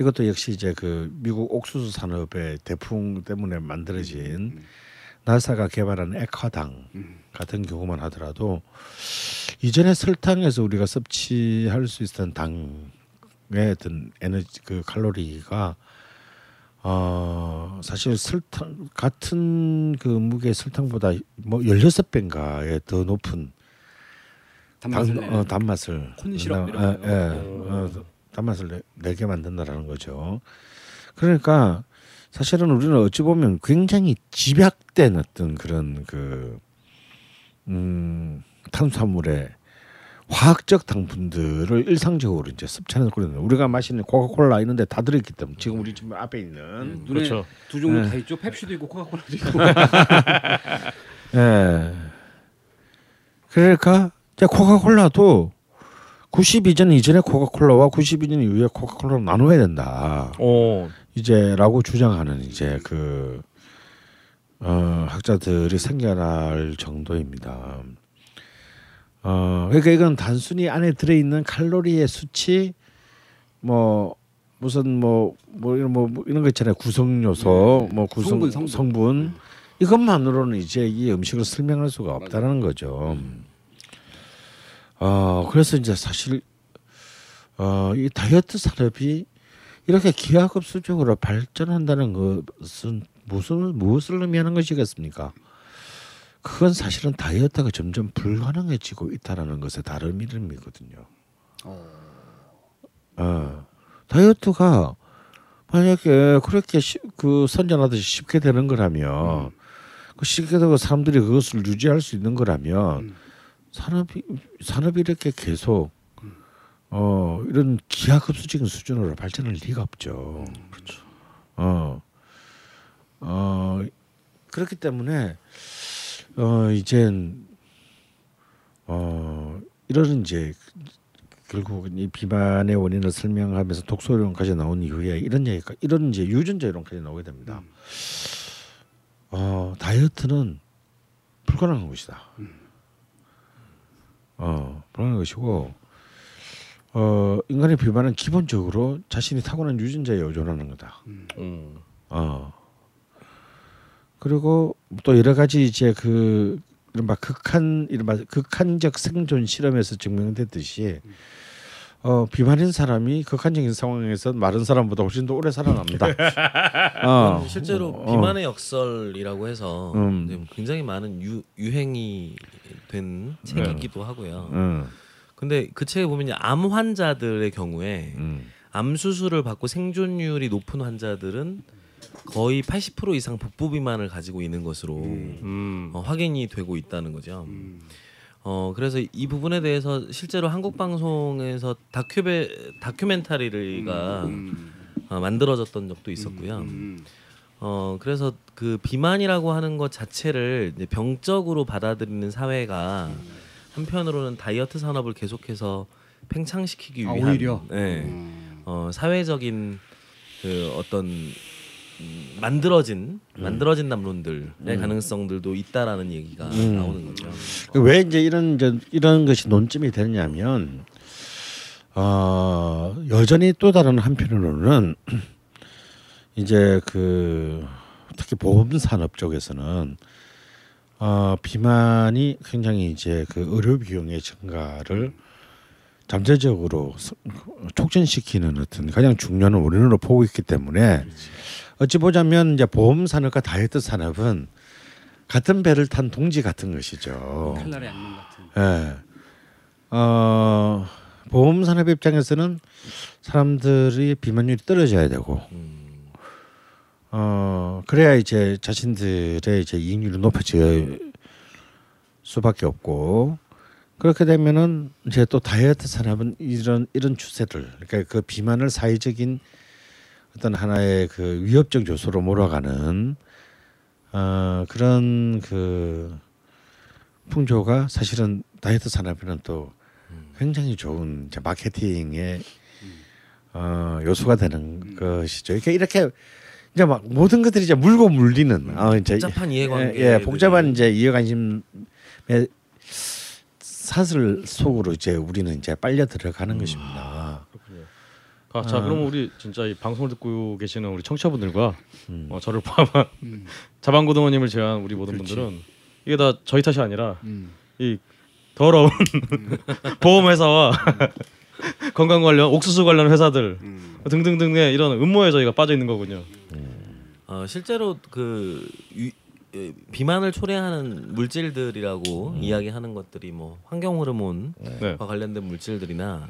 이것도 역시 이제 그 미국 옥수수 산업의 대풍 때문에 만들어진 나사가 개발한 액화당 같은 경우만 하더라도 이전에 설탕에서 우리가 섭취할 수 있었던 당의 어떤 에너지 그 칼로리가 어 사실 설탕 같은 그 무게 설탕보다 뭐 16배인가에 더 높은 단맛을. 어, 단맛을 콘 시럽 나- 이런 예? 예, 어, 단맛을 내, 내게 만든다라는 거죠. 그러니까 사실은 우리는 어찌 보면 굉장히 집약된 어떤 그런 그 음, 탄수화물의 화학적 당분들을 일상적으로 이제 섭취하는 그런 우리가 마시는 코카콜라 이런데 다 들어있기 때문에 지금 우리 지금 앞에 있는 눈에 그렇죠. 두 종류 네. 다 있죠. 펩시도 있고 코카콜라도 있고. 예. 그러니까 이제 코카콜라도 92년 이전에 코카콜라와 92년 이후에 코카콜라로 나눠야 된다. 어, 이제라고 주장하는 이제 그 어, 학자들이 생겨날 정도입니다. 어, 그러니까 이건 단순히 안에 들어 있는 칼로리의 수치 뭐 무슨 뭐뭐 이런 뭐, 뭐 이런 거 있잖아요. 구성 요소, 뭐 구성 성분, 성분, 성분. 이것만으로는 이제 이 음식을 설명할 수가 없다라는 거죠. 어, 그래서 이제 사실 어, 이 다이어트 산업이 이렇게 기하급수적으로 발전한다는 것은 무슨 무엇을 의미하는 것이겠습니까? 그건 사실은 다이어트가 점점 불가능해지고 있다라는 것에 다른 이름이거든요. 어, 다이어트가 만약에 그렇게 시, 그 선전하듯이 쉽게 되는 거라면 그 쉽게 되고 사람들이 그것을 유지할 수 있는 거라면 음. 산업이 산업이 이렇게 계속 어 이런 기하급수적인 수준으로 발전할 리가 없죠. 그렇죠. 어, 어 그렇기 때문에 어 이젠 어 이런 이제 결국 이 비만의 원인을 설명하면서 독소 이론까지 나온 이후에 이런 얘기가 이런 이제 유전자 이론까지 나오게 됩니다. 어 다이어트는 불가능한 것이다. 어 불가능한 것이고 어 인간의 비만은 기본적으로 자신이 타고난 유전자에 의존하는 거다. 음. 어. 그리고 또 여러 가지 이제 그 이른바 극한 이른바 극한적 생존 실험에서 증명됐듯이 어, 비만인 사람이 극한적인 상황에서 마른 사람보다 훨씬 더 오래 살아납니다. 어, 실제로 어, 비만의 역설이라고 해서 음. 네, 굉장히 많은 유, 유행이 된 책이기도 하고요. 음, 근데 그 책에 보면 암 환자들의 경우에 음, 암 수술을 받고 생존율이 높은 환자들은 거의 80% 이상 복부 비만을 가지고 있는 것으로 음. 어, 확인이 되고 있다는 거죠. 어 그래서 이 부분에 대해서 실제로 한국 방송에서 다큐베 다큐멘터리가 어, 만들어졌던 적도 있었고요. 어 그래서 그 비만이라고 하는 것 자체를 이제 병적으로 받아들이는 사회가 한편으로는 다이어트 산업을 계속해서 팽창시키기 아, 위한 오히려? 네, 어, 사회적인 그 어떤 음, 만들어진 만들어진 남론들의 가능성들도 있다라는 얘기가 나오는 거죠. 왜 이제 이런 이제 이런 것이 논점이 되느냐면 어, 여전히 또 다른 한편으로는 이제 그 특히 보험 산업 쪽에서는 어, 비만이 굉장히 이제 그 의료 비용의 증가를 잠재적으로 서- 촉진시키는 어떤 가장 중요한 원인으로 보고 있기 때문에 어찌 보자면 이제 보험 산업과 다이어트 산업은 같은 배를 탄 동지 같은 것이죠. 칼날의 양면 같은. 예. 어, 보험 산업 입장에서는 사람들이 비만율이 떨어져야 되고, 어, 그래야 이제 자신들의 이제 이익률이 높아질 수밖에 없고, 그렇게 되면은 이제 또 다이어트 산업은 이런 이런 추세를, 그러니까 그 비만을 사회적인 어떤 하나의 그 위협적 요소로 몰아가는 어, 그런 그 풍조가 사실은 다이어트 산업에는 또 굉장히 좋은 마케팅의 어, 요소가 되는 것이죠. 이렇게 이렇게 이제 막 모든 것들이 이제 물고 물리는 어, 이제 복잡한 이해관계 예, 예, 복잡한 이제 이해관심의 사슬 속으로 이제 우리는 이제 빨려 들어가는 것입니다. 아, 자 그럼 우리 진짜 이 방송을 듣고 계시는 우리 청취자분들과 어, 저를 포함한 자방고등어님을 제외한 우리 모든 분들은 이게 다 저희 탓이 아니라 이 더러운 보험회사와 건강 관련 옥수수 관련 회사들 등등등의 이런 음모에 저희가 빠져 있는 거군요. 어, 실제로 그 유, 에, 비만을 초래하는 물질들이라고 이야기하는 것들이 뭐 환경 호르몬과 네. 관련된 물질들이나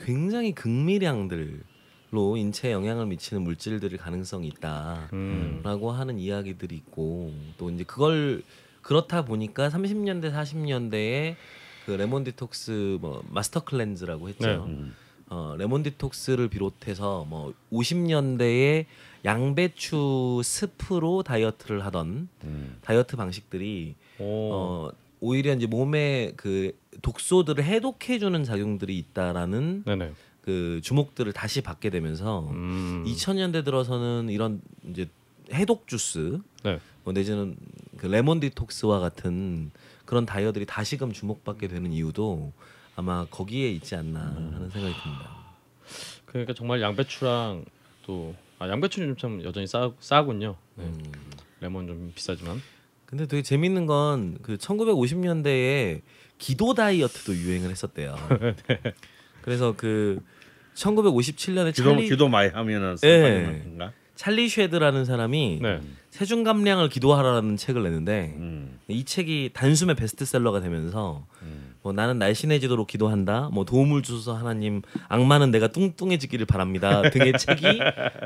굉장히 극미량들로 인체에 영향을 미치는 물질들일 가능성이 있다라고 음. 하는 이야기들이 있고 또 이제 그걸 그렇다 보니까 30년대 40년대에 그 레몬 디톡스 뭐 master cleanse라고 했죠. 네. 어, 레몬 디톡스를 비롯해서 뭐 50년대에 양배추 스프로 다이어트를 하던 다이어트 방식들이 오. 어, 오히려 이제 몸에 그 독소들을 해독해 주는 작용들이 있다라는 네네. 그 주목들을 다시 받게 되면서 음. 2000년대 들어서는 이런 이제 해독 주스 네. 뭐 내지는 그 레몬 디톡스와 같은 그런 다이어들이 다시금 주목받게 되는 이유도 아마 거기에 있지 않나 하는 생각이 듭니다. 그러니까 정말 양배추랑 또 아, 양배추는 좀 여전히 싸 싸군요. 네. 음. 레몬 좀 비싸지만. 근데 되게 재밌는 건 그 1950년대에 기도 다이어트도 유행을 했었대요. 그래서 그 1957년에 기도 찰리 기도 많이 하면은 건가? 찰리 쉐드라는 사람이 네. 세중 감량을 기도하라는 책을 냈는데 음. 이 책이 단숨에 베스트셀러가 되면서 뭐 나는 날씬해지도록 기도한다. 뭐 도움을 주소서 하나님 악마는 내가 뚱뚱해지기를 바랍니다. 등의 책이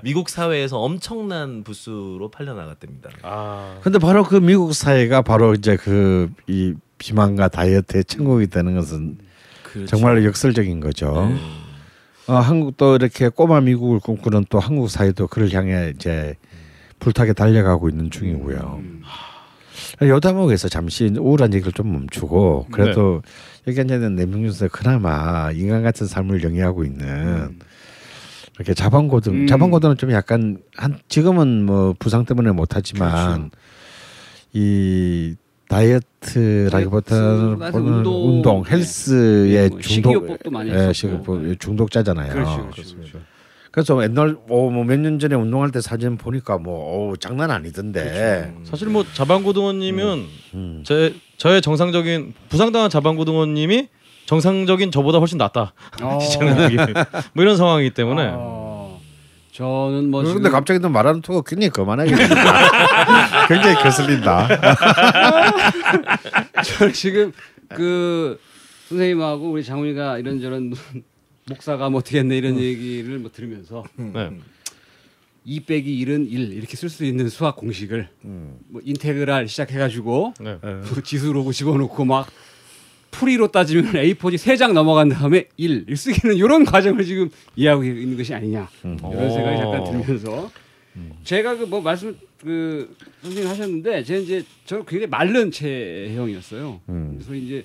미국 사회에서 엄청난 부수로 팔려 나갔답니다. 아. 근데 바로 그 미국 사회가 바로 이제 그 이 비만과 다이어트의 천국이 되는 것은 그렇죠. 정말로 역설적인 거죠. 네. 어, 한국도 이렇게 꼬마 미국을 꿈꾸는 또 한국 사회도 그를 향해 이제 불타게 달려가고 있는 중이고요. 요 대목에서 잠시 우울한 얘기를 좀 멈추고 그래도 여기 앉아 있는 네명 중에서 그나마 인간 같은 삶을 영위하고 있는 이렇게 자방고등 음. 자방고등은 좀 약간 한 지금은 뭐 부상 때문에 못하지만 이 다이어트라기보다는 다이어트, 운동, 운동, 네. 헬스의 뭐 중독 예. 식이요법 중독자잖아요. 그렇죠, 그렇죠, 그렇죠. 그래서 옛날 뭐몇 년 전에 운동할 때 사진 보니까 뭐 오, 장난 아니던데. 사실 뭐 자방고등어님은 음. 제 저의 정상적인 부상당한 자방고등어님이 정상적인 저보다 훨씬 낫다. 어. 뭐 이런 상황이기 때문에 어. 저는 뭐 근데 지금 갑자기 너 말하는 토가 굉장히 거만하게. 굉장히 거슬린다. 저 지금 그 선생님하고 우리 장훈이가 이런저런 목사가 뭐 어떻게 했네 이런 얘기를 뭐 들으면서 네. 2 빼기 1은 1 이렇게 쓸 수 있는 수학 공식을 뭐 인테그랄 시작해가지고 네. 그 지수로고 집어넣고 막 풀이로 따지면 A4지 3장 넘어간 다음에 1 쓰기는 이런 과정을 지금 이해하고 있는 것이 아니냐. 이런 생각이 잠깐 들면서. 제가 그 뭐 말씀 그 선생님 하셨는데 제가 이제 저는 굉장히 마른 체형이었어요. 그래서 이제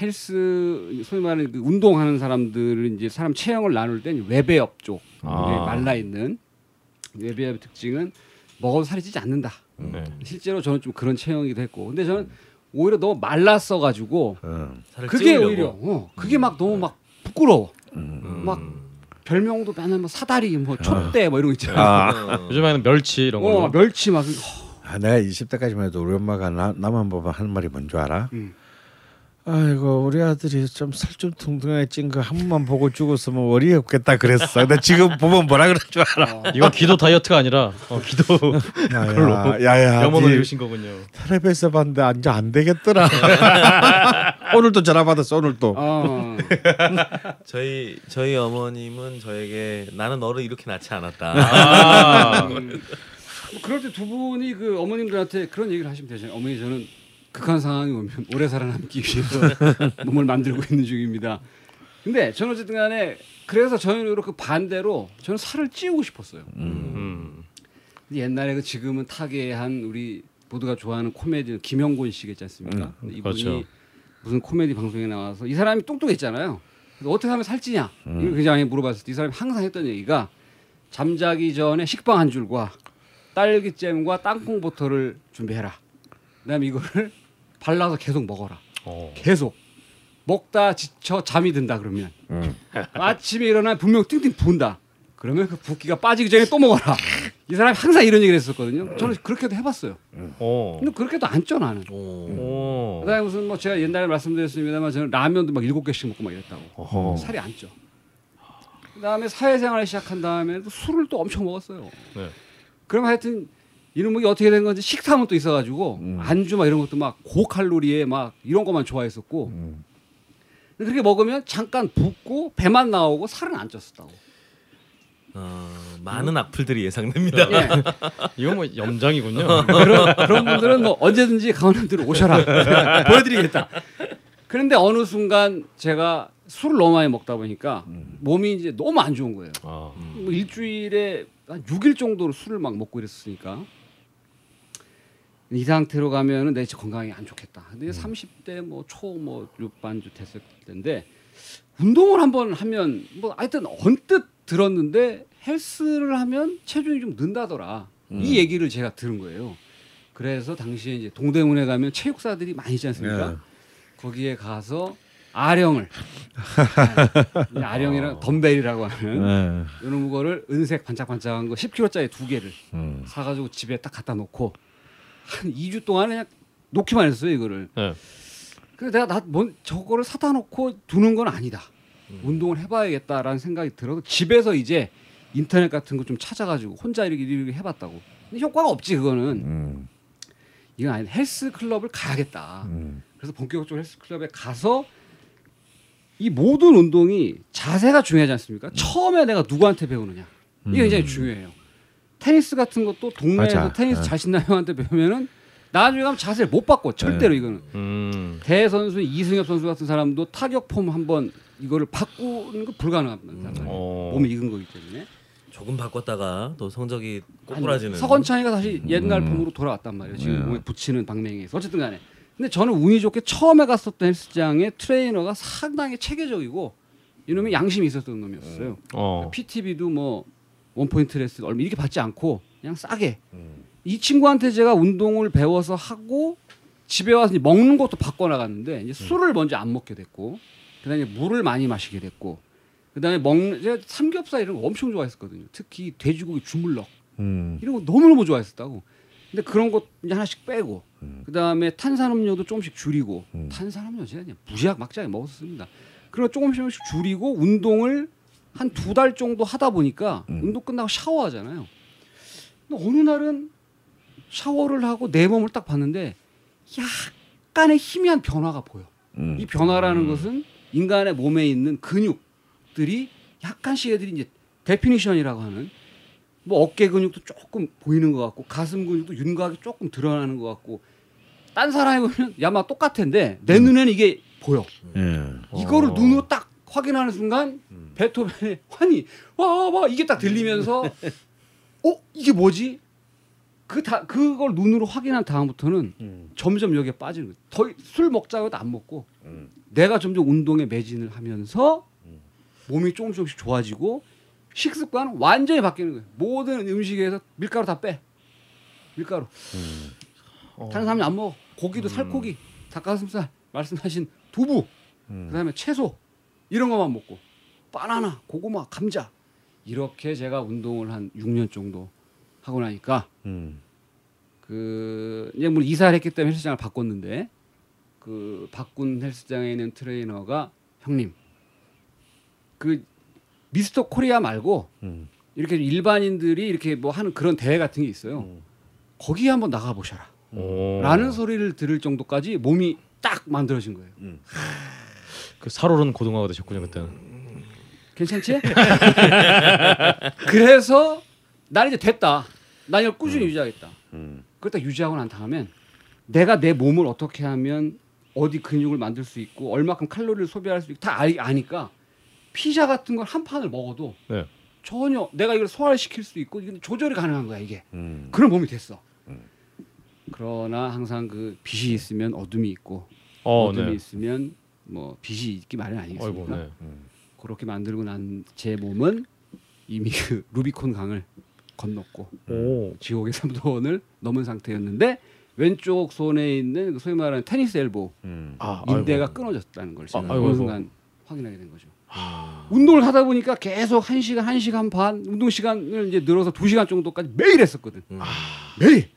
헬스 소위 말하는 그 운동하는 사람들은 이제 사람 체형을 나눌 때 외배업 쪽 아. 말라 있는 외배업 특징은 먹어도 살이 찌지 않는다. 네. 실제로 저는 좀 그런 체형이기도 했고, 근데 저는 오히려 너무 말랐어 가지고 살을 그게 찌우려고. 오히려 어, 그게 막 너무 막 부끄러워. 음. 막 별명도 맨날 뭐 사다리, 뭐 촛대 뭐 이런 거 있잖아. 어. 요즘에는 멸치 이런 걸로. 어, 멸치 막 아, 내가 20대까지만 해도 우리 엄마가 나, 나만 보면 하는 말이 뭔 줄 알아? 음. 아이고 우리 아들이 좀 살좀 퉁퉁하게 찐거한 번만 보고 죽었으면 어리 없겠다 그랬어. 근데 지금 보면 뭐라 그럴 줄 알아? 이건 기도 다이어트가 아니라 어, 기도 야야, 야야, 네 이루신 거군요. 텔레비에서 봤는데 앉아 안 되겠더라. 오늘도 전화 받았어 오늘 또. 어, 저희 저희 어머님은 저에게 나는 너를 이렇게 낳지 않았다. 아, 뭐 그럴 때 두 분이 그 어머님들한테 그런 얘기를 하시면 되잖아요. 어머니 저는 극한 상황이 오면 오래 살아남기 위해서 몸을 만들고 있는 중입니다. 근데 저는 어쨌든 간에 그래서 저는 이렇게 반대로 저는 살을 찌우고 싶었어요. 음. 옛날에 그 지금은 타계한 우리 모두가 좋아하는 코미디 김영곤 씨겠지 않습니까? 근데 이분이 그렇죠. 무슨 코미디 방송에 나와서 이 사람이 뚱뚱했잖아요. 그래서 어떻게 하면 살찌냐? 이걸 굉장히 물어봤을 때 이 사람이 항상 했던 얘기가 잠자기 전에 식빵 한 줄과 딸기잼과 땅콩 버터를 준비해라. 그다음에 이거를 발라서 계속 먹어라. 어. 계속 먹다 지쳐 잠이 든다 그러면 아침에 일어나 분명 띵띵 부은다. 그러면 그 붓기가 빠지기 전에 또 먹어라. 이 사람이 항상 이런 얘기를 했었거든요. 저는 그렇게도 해봤어요. 어. 근데 그렇게도 안 쪄 나는. 오. 오. 그다음에 무슨 뭐 제가 옛날에 말씀드렸습니다만 저는 라면도 막 일곱 개씩 먹고 막 이랬다고. 어허. 살이 안 쪄. 그다음에 사회생활을 시작한 다음에 또 술을 또 엄청 먹었어요. 네. 그럼 하여튼 이놈이 어떻게 된 건지 식탐은 또 있어가지고 안주 막 이런 것도 막 고칼로리에 막 이런 것만 좋아했었고 근데 그렇게 먹으면 잠깐 붓고 배만 나오고 살은 안 쪘었다고. 어, 많은 악플들이 예상됩니다. 예. 이건 뭐 염장이군요. 그런, 그런 분들은 뭐 언제든지 강원님들 오셔라 보여드리겠다. 그런데 어느 순간 제가 술을 너무 많이 먹다 보니까 몸이 이제 너무 안 좋은 거예요. 아. 뭐 일주일에 한 6일 정도로 술을 막 먹고 이랬으니까 이 상태로 가면은 내 건강이 안 좋겠다. 근데 30대 뭐 초뭐 육반주 됐을 때인데 운동을 한번 하면 뭐 하여튼 언뜻 들었는데 헬스를 하면 체중이 좀 는다더라. 이 얘기를 제가 들은 거예요. 그래서 당시에 이제 동대문에 가면 체육사들이 많이 있지 않습니까? 네. 거기에 가서 아령을 네, 아령이랑 덤벨이라고 하는 네. 이런 거를 은색 반짝반짝한 거 10kg짜리 두 개를 음. 사가지고 집에 딱 갖다 놓고 한 2주 동안 그냥 놓기만 했어요 이거를. 네. 그래서 내가 나 뭔 저거를 사다 놓고 두는 건 아니다. 운동을 해봐야겠다라는 생각이 들어서 집에서 이제 인터넷 같은 거 좀 찾아가지고 혼자 이렇게 이렇게 해봤다고. 근데 효과가 없지 그거는. 음. 이건 아니 헬스 클럽을 가야겠다. 음. 그래서 본격적으로 헬스 클럽에 가서 이 모든 운동이 자세가 중요하지 않습니까? 처음에 내가 누구한테 배우느냐 이게 굉장히 중요해요. 테니스 같은 것도 동네에서 맞아. 테니스 네. 잘 치는 형한테 배우면은 나중에 가면 자세를 못 바꿔 절대로 이거는 음. 대 선수 이승엽 선수 같은 사람도 타격 폼 한번 이거를 바꾸는 거 불가능합니다. 어. 몸이 익은 거기 때문에 조금 바꿨다가 또 성적이 꼬꾸라지는. 서건창이가 다시 옛날 폼으로 돌아왔단 말이에요. 지금 몸에 붙이는 방맹에서 어쨌든 간에. 근데 저는 운이 좋게 처음에 갔었던 헬스장의 트레이너가 상당히 체계적이고 이놈이 양심이 있었던 놈이었어요. 어. PTB도 뭐 원포인트 레슨 얼마 이렇게 받지 않고 그냥 싸게. 이 친구한테 제가 운동을 배워서 하고 집에 와서 먹는 것도 바꿔 나갔는데 이제 술을 먼저 안 먹게 됐고 그다음에 물을 많이 마시게 됐고 그다음에 먹는 제가 삼겹살 이런 거 엄청 좋아했었거든요. 특히 돼지고기 주물럭 음. 이런 거 너무너무 좋아했었다고. 근데 그런 것 이제 하나씩 빼고 그다음에 탄산음료도 조금씩 줄이고 탄산음료 제가 그냥 무지하게 막장에 먹었습니다. 그리고 조금씩 조금씩 줄이고 운동을 한 두 달 정도 하다 보니까 음. 운동 끝나고 샤워하잖아요. 근데 어느 날은 샤워를 하고 내 몸을 딱 봤는데 약간의 희미한 변화가 보여. 음. 이 변화라는 것은 인간의 몸에 있는 근육들이 약간씩 애들이 이제 definition이라고 하는 뭐 어깨 근육도 조금 보이는 것 같고 가슴 근육도 윤곽이 조금 드러나는 것 같고 딴 사람이 보면 야마 똑같은데 내 눈에는 이게 보여. 예. 이거를 어. 눈으로 딱 확인하는 순간 베토벤의 환희 와와 이게 딱 들리면서 어 이게 뭐지? 그 다 그걸 눈으로 확인한 다음부터는 음. 점점 여기에 빠지는 거예요. 더 술 먹자고 해도 안 먹고 음. 내가 점점 운동에 매진을 하면서 몸이 조금 조금씩 좋아지고 식습관 완전히 바뀌는 거예요. 모든 음식에서 밀가루 다 빼. 밀가루. 탄수화물 안 먹어. 고기도 살코기, 닭가슴살, 말씀하신 두부, 그다음에 채소 이런 것만 먹고 바나나, 고구마, 감자 이렇게 제가 운동을 한 6년 정도 하고 나니까 음. 그 이제 뭐 이사를 했기 때문에 헬스장을 바꿨는데 그 바꾼 헬스장에 있는 트레이너가 형님 그 미스터 코리아 말고 음. 이렇게 일반인들이 이렇게 뭐 하는 그런 대회 같은 게 있어요. 음. 거기 에 한번 나가 보셔라. 오. 라는 소리를 들을 정도까지 몸이 딱 만들어진 거예요. 그 살오른 고등어가 되셨군요 그때는. 괜찮지? 그래서 나는 이제 됐다. 난 이걸 꾸준히 유지하겠다. 음. 딱 유지하고 난 다음엔 내가 내 몸을 어떻게 하면 어디 근육을 만들 수 있고 얼마큼 칼로리를 소비할 수 있고 다 알, 아니까 피자 같은 걸 한 판을 먹어도 네. 전혀 내가 이걸 소화시킬 수 있고 이게 조절이 가능한 거야 이게 음. 그런 몸이 됐어. 그러나 항상 그 빛이 있으면 어둠이 있고 어, 어둠이 네. 있으면 뭐 빛이 있기 마련 아이고, 아니겠습니까? 네. 그렇게 만들고 난 제 몸은 이미 그 루비콘 강을 건넜고 오. 지옥의 삼도원을 넘은 상태였는데 왼쪽 손에 있는 그 소위 말하는 테니스 엘보 음. 아, 인대가 아이고. 끊어졌다는 걸 제가 아, 아이고, 어느 아이고. 순간 확인하게 된 거죠. 운동을 하다 보니까 계속 한 시간, 한 시간 반 운동 시간을 이제 늘어서 두 시간 정도까지 매일 했었거든. 음. 매일.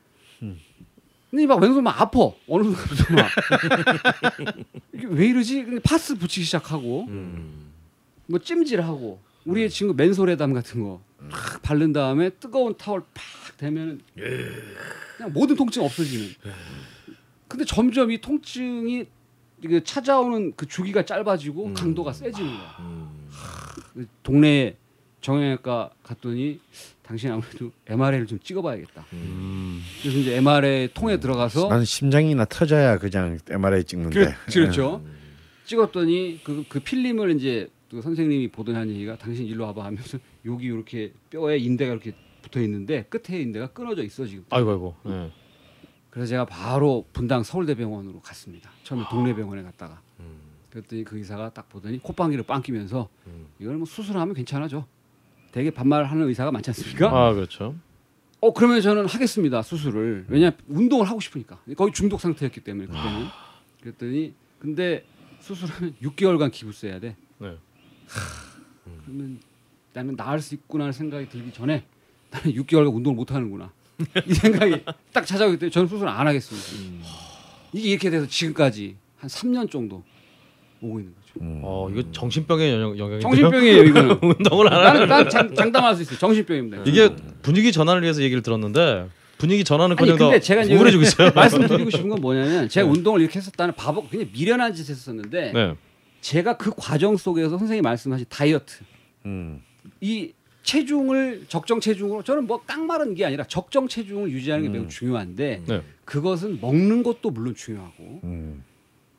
근데 막 왼손 막 아파 어느 순간부터 막 이게 왜 이러지? 근데 파스 붙이기 시작하고 음. 뭐 찜질하고 우리의 친구 맨솔에담 같은 거 팍 바른 다음에 뜨거운 타월 팍 대면 그냥 모든 통증 없어지는. 근데 점점 이 통증이 찾아오는 그 주기가 짧아지고 강도가 세지는 거야. 음. 그 동네 정형외과 갔더니 당신 아무래도 MRI를 좀 찍어봐야겠다. 음. 그래서 이제 MRI 통에 들어가서 나는 심장이나 터져야 그냥 MRI 찍는데. 그, 그렇죠. 찍었더니 그, 그 필름을 이제 그 선생님이 보던 한 얘기가 당신 일로 와봐 하면서 여기 이렇게 뼈에 인대가 이렇게 붙어 있는데 끝에 인대가 끊어져 있어 지금. 아이고 아이고. 네. 그래서 제가 바로 분당 서울대병원으로 갔습니다. 처음에 동네 병원에 갔다가 그랬더니 그 의사가 딱 보더니 콧방귀를 빵끼면서 이걸 뭐 수술하면 괜찮아져. 되게 반말하는 의사가 많지 않습니까? 아 그렇죠. 어 그러면 저는 하겠습니다 수술을 왜냐 운동을 하고 싶으니까 거의 중독 상태였기 때문에 그때는 그랬더니 근데 수술하면 6개월간 기부세 해야 돼. 네. 그러면 나는 나을 수 있구나 생각이 들기 전에 나는 6개월간 운동을 못 하는구나 이 생각이 딱 찾아오기 때문에 저는 수술 안 하겠습니다. 이게 이렇게 돼서 지금까지 한 3년 정도 오고 있는 거죠. 어 이거 정신병의 영역인데요. 정신병이에요 이거는. 운동을 안 나는 하는. 난 장, 장담할 수 있어요. 정신병입니다. 이게 분위기 전환을 위해서 얘기를 들었는데 분위기 전환은 아니 그냥 더 근데 제가 이제 우울해지고 있어요. 말씀드리고 싶은 건 뭐냐면 제가 운동을 이렇게 했었다는 바보 그냥 미련한 짓 했었는데 네. 제가 그 과정 속에서 선생님이 말씀하신 다이어트 음. 이 체중을 적정 체중으로 저는 뭐 깡마른 게 아니라 적정 체중을 유지하는 게 매우 중요한데 네. 그것은 먹는 것도 물론 중요하고 음.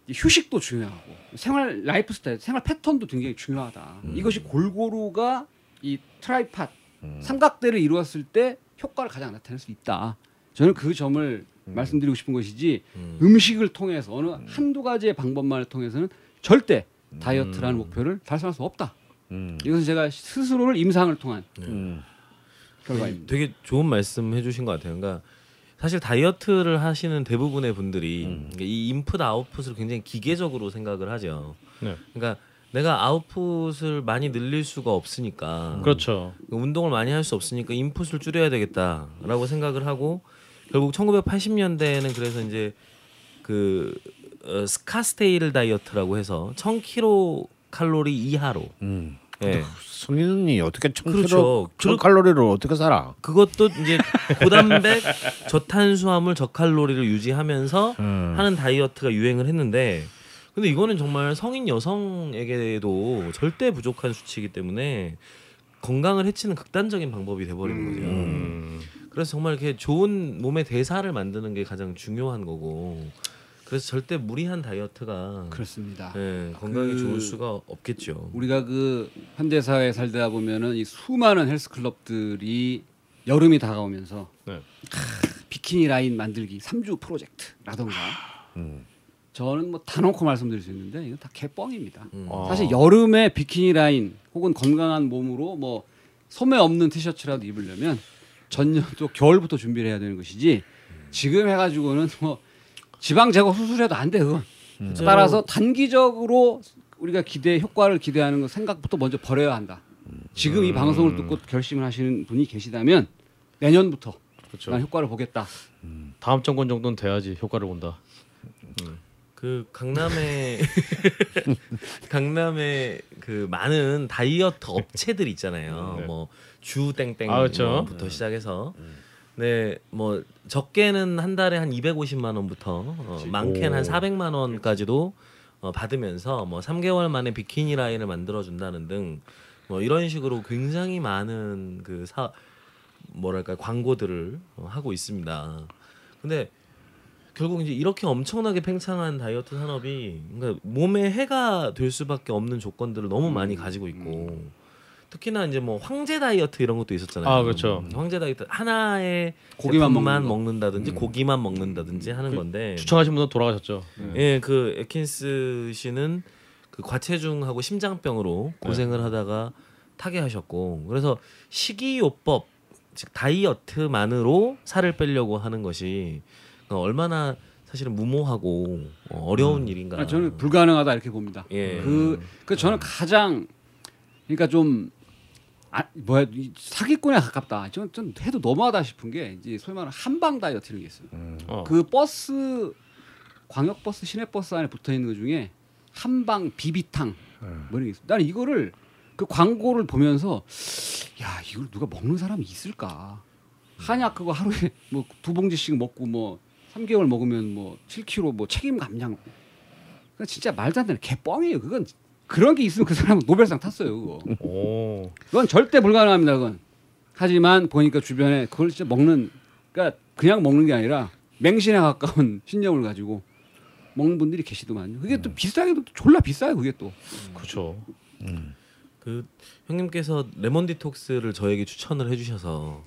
이 휴식도 중요하고 생활 라이프 스타일 생활 패턴도 굉장히 중요하다. 이것이 골고루가 이 tripod 삼각대를 이루었을 때 효과를 가장 나타낼 수 있다. 저는 그 점을 말씀드리고 싶은 것이지 음식을 통해서 어느 한두 가지의 방법만을 통해서는 절대 다이어트라는 목표를 달성할 수 없다. 음. 이것은 제가 스스로를 임상을 통한 음. 결과입니다. 되게 좋은 말씀 해주신 것 같아요. 그러니까 사실 다이어트를 하시는 대부분의 분들이 그러니까 이 인풋 아웃풋을 굉장히 기계적으로 생각을 하죠. 네. 그러니까 내가 아웃풋을 많이 늘릴 수가 없으니까 그렇죠. 운동을 많이 할 수 없으니까 인풋을 줄여야 되겠다라고 생각을 하고 결국 1980년대에는 그래서 이제 그 어, 스카스테일 다이어트라고 해서 1000kcal 칼로리 이하로. 음. 예. 성인이 어떻게 천 그렇죠. 천 칼로리를 어떻게 살아? 그것도 이제 고단백 저탄수화물 저칼로리를 유지하면서 음. 하는 다이어트가 유행을 했는데 근데 이거는 정말 성인 여성에게도 절대 부족한 수치이기 때문에 건강을 해치는 극단적인 방법이 돼버리는 거죠. 음. 그래서 정말 이렇게 좋은 몸의 대사를 만드는 게 가장 중요한 거고 그래서 절대 무리한 다이어트가 그렇습니다. 예, 건강에 그- 좋을 수가 없겠죠. 우리가 그 현대 사회에 살다 보면은 이 수많은 헬스 클럽들이 여름이 다가오면서 네. 크, 비키니 라인 만들기 3주 프로젝트라던가 음. 저는 뭐 단언코 말씀드릴 수 있는데 이건 다 개뻥입니다. 음. 아. 사실 여름에 비키니 라인 혹은 건강한 몸으로 뭐 소매 없는 티셔츠라도 입으려면 전년도 겨울부터 준비를 해야 되는 것이지 지금 해가지고는 뭐 지방 제거 수술해도 안 돼 그건. 따라서 단기적으로 우리가 기대 효과를 기대하는 거 생각부터 먼저 버려야 한다. 지금 이 방송을 듣고 결심을 하시는 분이 계시다면 내년부터 그렇죠. 난 효과를 보겠다. 다음 정권 정도는 돼야지 효과를 본다. 그 강남에 강남에 그 많은 다이어트 업체들 있잖아요. 네. 뭐 주 땡땡부터 아, 그렇죠. 시작해서 네, 뭐 적게는 한 달에 한 250만 원부터 어, 많게는 한 400만 원까지도 어, 받으면서 뭐 3개월 만에 비키니 라인을 만들어 준다는 등 뭐 이런 식으로 굉장히 많은 그 사 뭐랄까 광고들을 어, 하고 있습니다. 근데 결국 이제 이렇게 엄청나게 팽창한 다이어트 산업이 그러니까 몸에 해가 될 수밖에 없는 조건들을 너무 많이 가지고 있고 특히나 이제 뭐 황제 다이어트 이런 것도 있었잖아요. 아, 그렇죠. 음, 황제 다이어트 하나의 고기만 먹는 거. 먹는다든지 고기만 먹는다든지 하는 그 건데 추천하신 분은 돌아가셨죠. 예, 그 에킨스 씨는 그 과체중하고 심장병으로 고생을 하다가 타계하셨고 그래서 식이요법 즉 다이어트만으로 살을 빼려고 하는 것이 그러니까 얼마나 사실은 무모하고 어, 어려운 일인가. 아, 저는 불가능하다 이렇게 봅니다. 예. 그, 그 저는 가장 그러니까 좀 아, 뭐야 이 사기꾼에 가깝다. 좀, 좀 해도 너무하다 싶은 게 이제 소위 말하는 한방 다이어트라는 게 있어요. 어. 그 버스 광역 버스 시내 버스 안에 붙어 있는 것 중에 한방 비비탕 뭐 이런 게 있어요. 나는 이거를 그 광고를 보면서 야 이걸 누가 먹는 사람이 있을까? 한약 그거 하루에 뭐 두 봉지씩 먹고 뭐 3개월 먹으면 뭐 7kg 뭐 책임 감량. 그 진짜 말도 안 되는 개뻥이에요. 그건 그런 게 있으면 그 사람은 노벨상 탔어요. 그거. 오. 그건 절대 불가능합니다. 그건. 하지만 보니까 주변에 그걸 진짜 먹는 그러니까 그냥 먹는 게 아니라 맹신에 가까운 신념을 가지고 먹는 분들이 계시더만요. 그게 또 비싸게도 또 졸라 비싸요. 그게 또. 그렇죠. 그 형님께서 레몬 디톡스를 저에게 추천을 해주셔서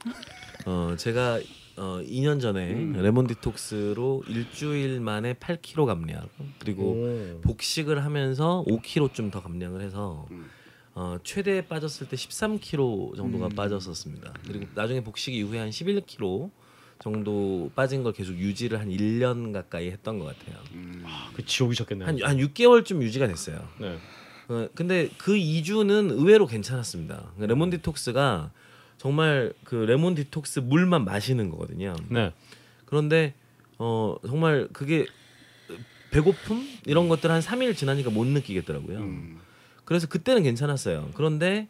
어 제가 어 2년 전에 레몬 디톡스로 일주일 만에 8kg 감량 그리고 오. 복식을 하면서 5kg쯤 더 감량을 해서 어, 최대 빠졌을 때 13kg 정도가 빠졌었습니다. 그리고 나중에 복식 이후에 한 11kg 정도 빠진 걸 계속 유지를 한 1년 가까이 했던 것 같아요. 그 지옥이셨겠네요. 한, 한 6개월쯤 유지가 됐어요. 네. 어, 근데 그 2주는 의외로 괜찮았습니다. 그러니까 레몬 디톡스가 정말 그 레몬 디톡스 물만 마시는 거거든요. 네. 그런데 어 정말 그게 배고픔 이런 것들 한 3일 지나니까 못 느끼겠더라고요. 그래서 그때는 괜찮았어요. 그런데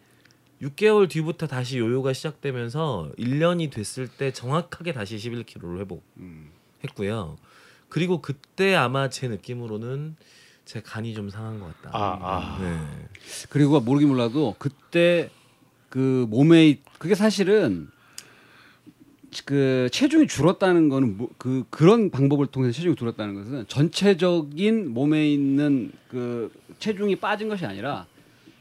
6개월 뒤부터 다시 요요가 시작되면서 1년이 됐을 때 정확하게 다시 11kg를 회복했고요. 그리고 그때 아마 제 느낌으로는 제 간이 좀 상한 것 같다. 아, 아. 네. 그리고 모르긴 몰라도 그때 그 몸에 이- 그게 사실은 그 체중이 줄었다는 거는 뭐, 그 그런 방법을 통해서 체중이 줄었다는 것은 전체적인 몸에 있는 그 체중이 빠진 것이 아니라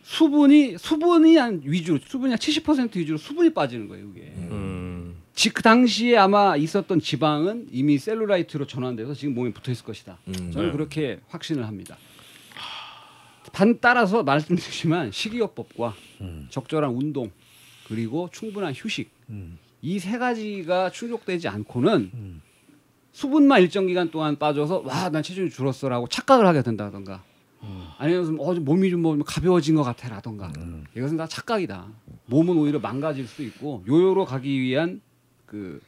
수분이 수분이 한 위주로 수분이 한 70% 위주로 수분이 빠지는 거예요, 이게. 음. 지, 그 당시에 아마 있었던 지방은 이미 셀룰라이트로 전환돼서 지금 몸에 붙어 있을 것이다. 음, 저는 네. 그렇게 확신을 합니다. 반 따라서 말씀드리지만 식이요법과 적절한 운동 그리고 충분한 휴식 이세 가지가 충족되지 않고는 수분만 일정 기간 동안 빠져서 와 난 체중이 줄었어라고 착각을 하게 된다던가 아니면 어, 좀 몸이 좀 뭐 가벼워진 것 같아라던가 이것은 다 착각이다. 몸은 오히려 망가질 수 있고 요요로 가기 위한 그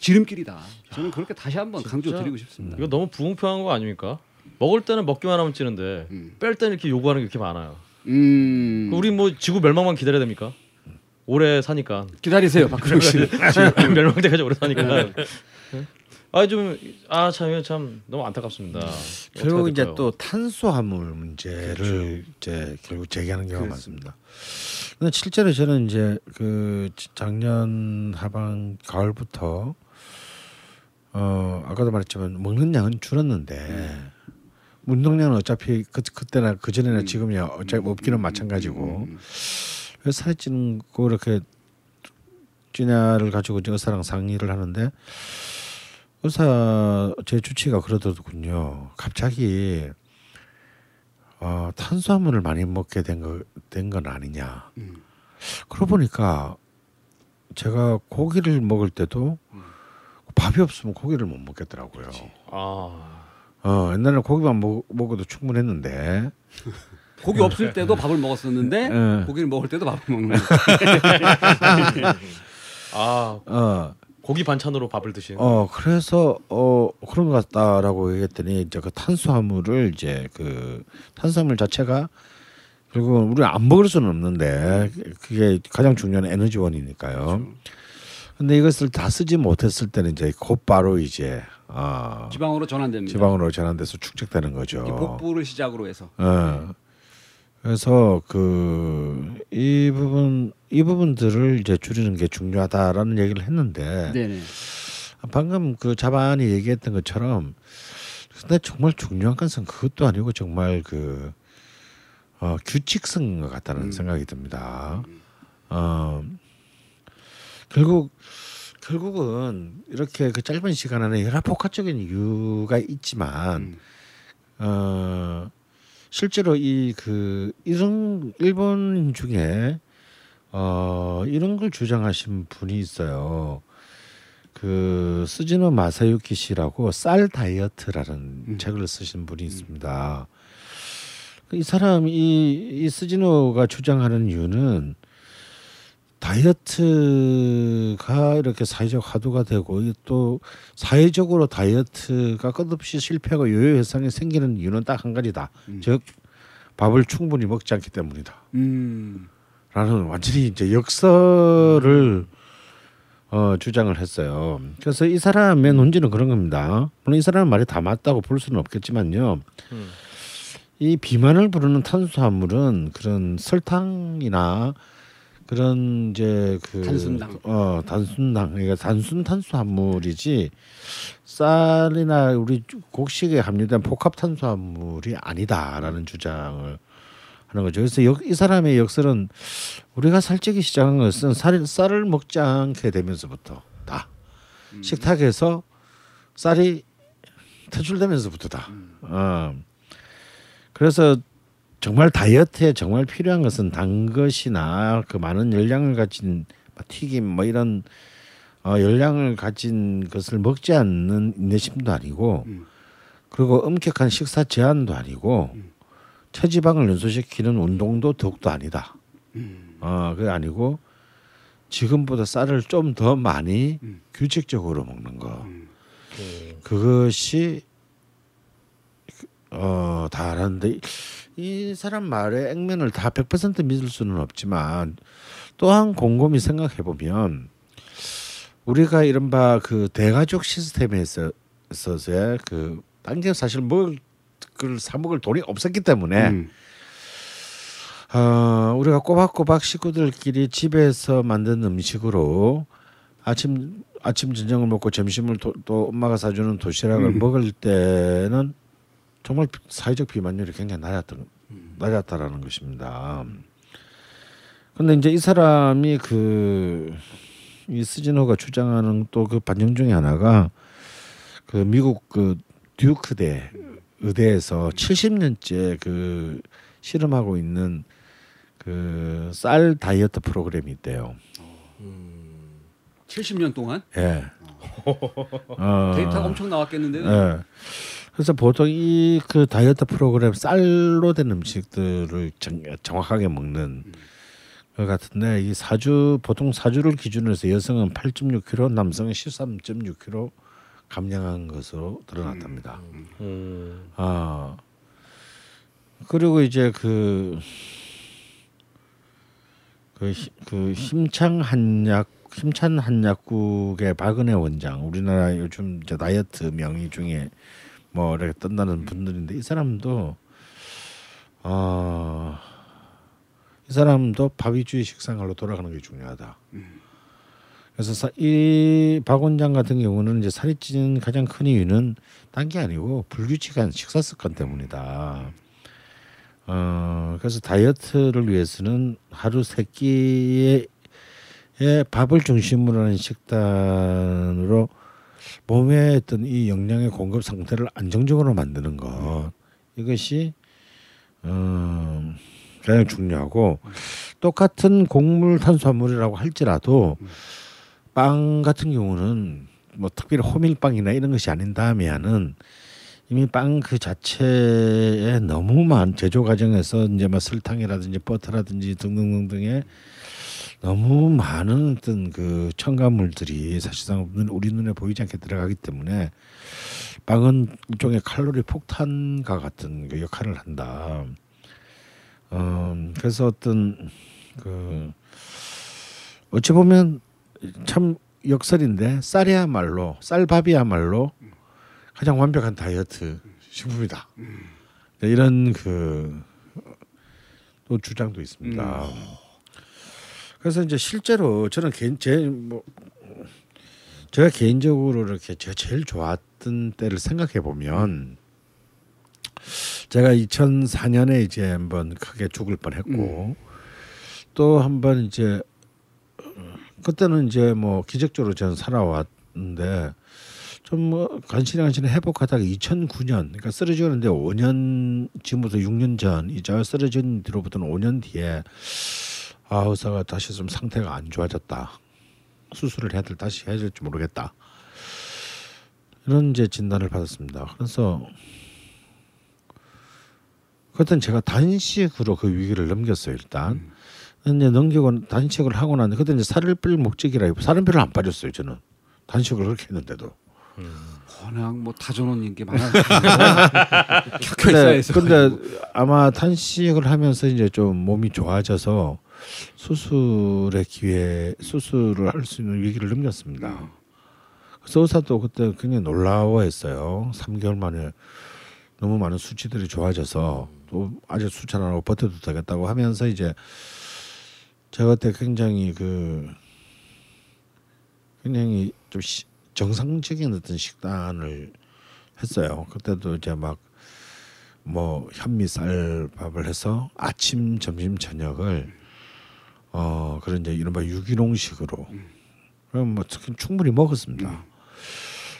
지름길이다. 저는 그렇게 다시 한번 강조드리고 싶습니다. 이거 너무 부공평한 거 아닙니까? 먹을 때는 먹기만 하면 찌는데 음. 뺄 때는 이렇게 요구하는 게 이렇게 많아요. 음. 우리 뭐 지구 멸망만 기다려야 됩니까? 오래 사니까 기다리세요, 박근홍 씨. 멸망 때까지 오래 사니까. 아좀아참 참 너무 안타깝습니다. 결국 이제? 또 탄수화물 문제를 이제 결국 제기하는 경우가 많습니다. 근데 실제로 저는 이제 그 작년 하반 가을부터 어 아까도 말했지만 먹는 양은 줄었는데 운동량은 어차피 그 그때나 그 전에나 지금이야 어차피 없기는 마찬가지고. 왜 살이 찌는 거 이렇게 찌냐를 가지고 의사랑 상의를 하는데 의사 제 주치가 그러더군요. 갑자기 어, 탄수화물을 많이 먹게 된거된 건 아니냐. 그러고 보니까 제가 고기를 먹을 때도 밥이 없으면 고기를 못 먹겠더라고요. 아 어, 옛날에 고기만 먹, 먹어도 충분했는데 고기 없을 때도 밥을 먹었었는데 예. 고기를 먹을 때도 밥을 먹는. 아, 어, 고기 반찬으로 밥을 드시는. 어 그래서 어 그런 것 같다라고 얘기했더니 이제 그 탄수화물을 이제 그 탄수화물 자체가 결국은 우리 안 먹을 수는 없는데 그게 가장 중요한 에너지원이니까요. 근데 이것을 다 쓰지 못했을 때는 이제 곧바로 이제 아 지방으로 전환됩니다. 지방으로 전환돼서 축적되는 거죠. 이 복부를 시작으로 해서. 어. 그래서 그 이 부분 이 부분들을 이제 줄이는 게 중요하다라는 얘기를 했는데 네네. 방금 그 자반이 얘기했던 것처럼 근데 정말 중요한 것은 그것도 아니고 정말 그 어, 규칙성인 것 같다는 생각이 듭니다. 어, 결국 결국은 이렇게 그 짧은 시간 안에 여러 복합적인 이유가 있지만 어, 실제로 이 그 이런 일본 중에 어, 이런 걸 주장하신 분이 있어요. 그 스즈노 마사유키 씨라고 쌀 다이어트라는 책을 쓰신 분이 있습니다. 이 사람 이, 이 스즈노가 주장하는 이유는 다이어트가 이렇게 사회적 화두가 되고 이또 사회적으로 다이어트가 끝없이 실패하고 요요 현상이 생기는 이유는 딱 한 가지다. 즉 밥을 충분히 먹지 않기 때문이다. 음. 라는 완전히 이제 역설을 어, 주장을 했어요. 그래서 이 사람의 논지는 그런 겁니다. 물론 이 사람 말이 다 맞다고 볼 수는 없겠지만요. 이 비만을 부르는 탄수화물은 그런 설탕이나 그런 이제 그 단순당. 어 단순당 그러니까 단순 탄수화물이지 쌀이나 우리 곡식에 함유된 복합 탄수화물이 아니다라는 주장을 하는 거죠. 그래서 역, 이 사람의 역설은 우리가 살찌기 시작한 것은 쌀, 쌀을 먹지 않게 되면서부터 다 식탁에서 쌀이 퇴출되면서부터다. 어. 그래서 정말 다이어트에 정말 필요한 것은 단 것이나 그 많은 열량을 가진 뭐 튀김 뭐 이런 어, 열량을 가진 것을 먹지 않는 인내심도 아니고 그리고 엄격한 식사 제한도 아니고 체지방을 연소시키는 운동도 더욱도 아니다. 어, 그게 아니고 지금보다 쌀을 좀 더 많이 규칙적으로 먹는 거. 그것이 어 다른데 이 사람 말의 액면을 다 100% 믿을 수는 없지만 또한 곰곰이 생각해 보면 우리가 이른바 그 대가족 시스템에서 있어서의 그 당장 사실 먹을 그걸 사 먹을 돈이 없었기 때문에 음. 어, 우리가 꼬박꼬박 식구들끼리 집에서 만든 음식으로 아침 아침 저녁을 먹고 점심을 도, 또 엄마가 사주는 도시락을 먹을 때는 정말 비- 사회적 비만율이 굉장히 낮았던 낮았다라는 것입니다. 근데 이제 이 사람이 그 이 스지노가 주장하는 또 그 반영 중에 하나가 그 미국 그 듀크대 의대에서 70년째 그 실험하고 있는 그 쌀 다이어트 프로그램이 있대요. 70년 동안 예. 어, 데이터가 엄청 나왔겠는데요. 예. 그래서 보통 이 그 다이어트 프로그램 쌀로 된 음식들을 정, 정확하게 먹는 것 같은데 이 사주 보통 사주를 기준으로 해서 여성은 8.6kg, 남성은 13.6kg 감량한 것으로 드러났답니다. 음. 아 그리고 이제 그, 그, 히- 그 힘창 한약 힘찬 한약국의 박은혜 원장 우리나라 요즘 이제 다이어트 명의 중에 뭐 이렇게 뜬다는 분들인데 이 사람도 어 이 사람도 바위주의 식생활로 돌아가는 게 중요하다. 그래서 사, 이박 원장 같은 경우는 이제 살이 찌는 가장 큰 이유는 딴 게 아니고 불규칙한 식사 습관 때문이다. 어 그래서 다이어트를 위해서는 하루 세의 밥을 중심으로 하는 식단으로 몸에 어떤 이 영양의 공급 상태를 안정적으로 만드는 것. 이것이 어, 가장 중요하고 똑같은 곡물 탄수화물이라고 할지라도 빵 같은 경우는 뭐 특별히 호밀빵이나 이런 것이 아닌 다음에는 이미 빵 그 자체에 너무 많은 제조 과정에서 이제 뭐 설탕이라든지 버터라든지 등등등등의 너무 많은 어떤 그 첨가물들이 사실상 눈- 우리 눈에 보이지 않게 들어가기 때문에 빵은 일종의 칼로리 폭탄과 같은 그 역할을 한다. 어, 그래서 어떤 그 어찌 보면 참 역설인데 쌀이야말로 쌀밥이야말로 가장 완벽한 다이어트 식품이다. 네, 이런 그 또 주장도 있습니다. 그래서 이제 실제로 저는 개인 제뭐 제가 개인적으로 이렇게 제가 제일 좋았던 때를 생각해 보면 제가 2004년에 이제 한번 크게 죽을 뻔했고 또한번 이제 어, 그때는 이제 뭐 기적적으로 저는 살아왔는데 좀 뭐 간신히 간신히 회복하다가 2009년 그러니까 쓰러지는데 5년 지금부터 6년 전 이제 쓰러진 뒤로부터는 5년 뒤에 아 의사가 다시 좀 상태가 안 좋아졌다 수술을 해야 될 다시 해야 될지 모르겠다 이런 이제 진단을 받았습니다. 그래서 그때는 제가 단식으로 그 위기를 넘겼어요 일단. 이제 넘기고 단식을 하고 나는데 그때 이제 살을 뺄 목적이라 살은 별로 안 빠졌어요 저는 단식을 그렇게 했는데도. 워낙 뭐 다져놓은 게 많아요. 근데, 근데 아마 단식을 하면서 이제 좀 몸이 좋아져서 수술의 기회 수술을 할 수 있는 위기를 넘겼습니다. 그래서 의사도 그때 굉장히 놀라워했어요. 3개월 만에 너무 많은 수치들이 좋아져서 또 아직 안 하고 버텨도 되겠다고 하면서 이제 제가 그때 굉장히 그 굉장히 좀 시, 정상적인 어떤 식단을 했어요. 그때도 이제 막 뭐 현미쌀밥을 해서 아침, 점심, 저녁을 어 그런 이제 이른바 유기농식으로 그럼 뭐 특히 충분히 먹었습니다.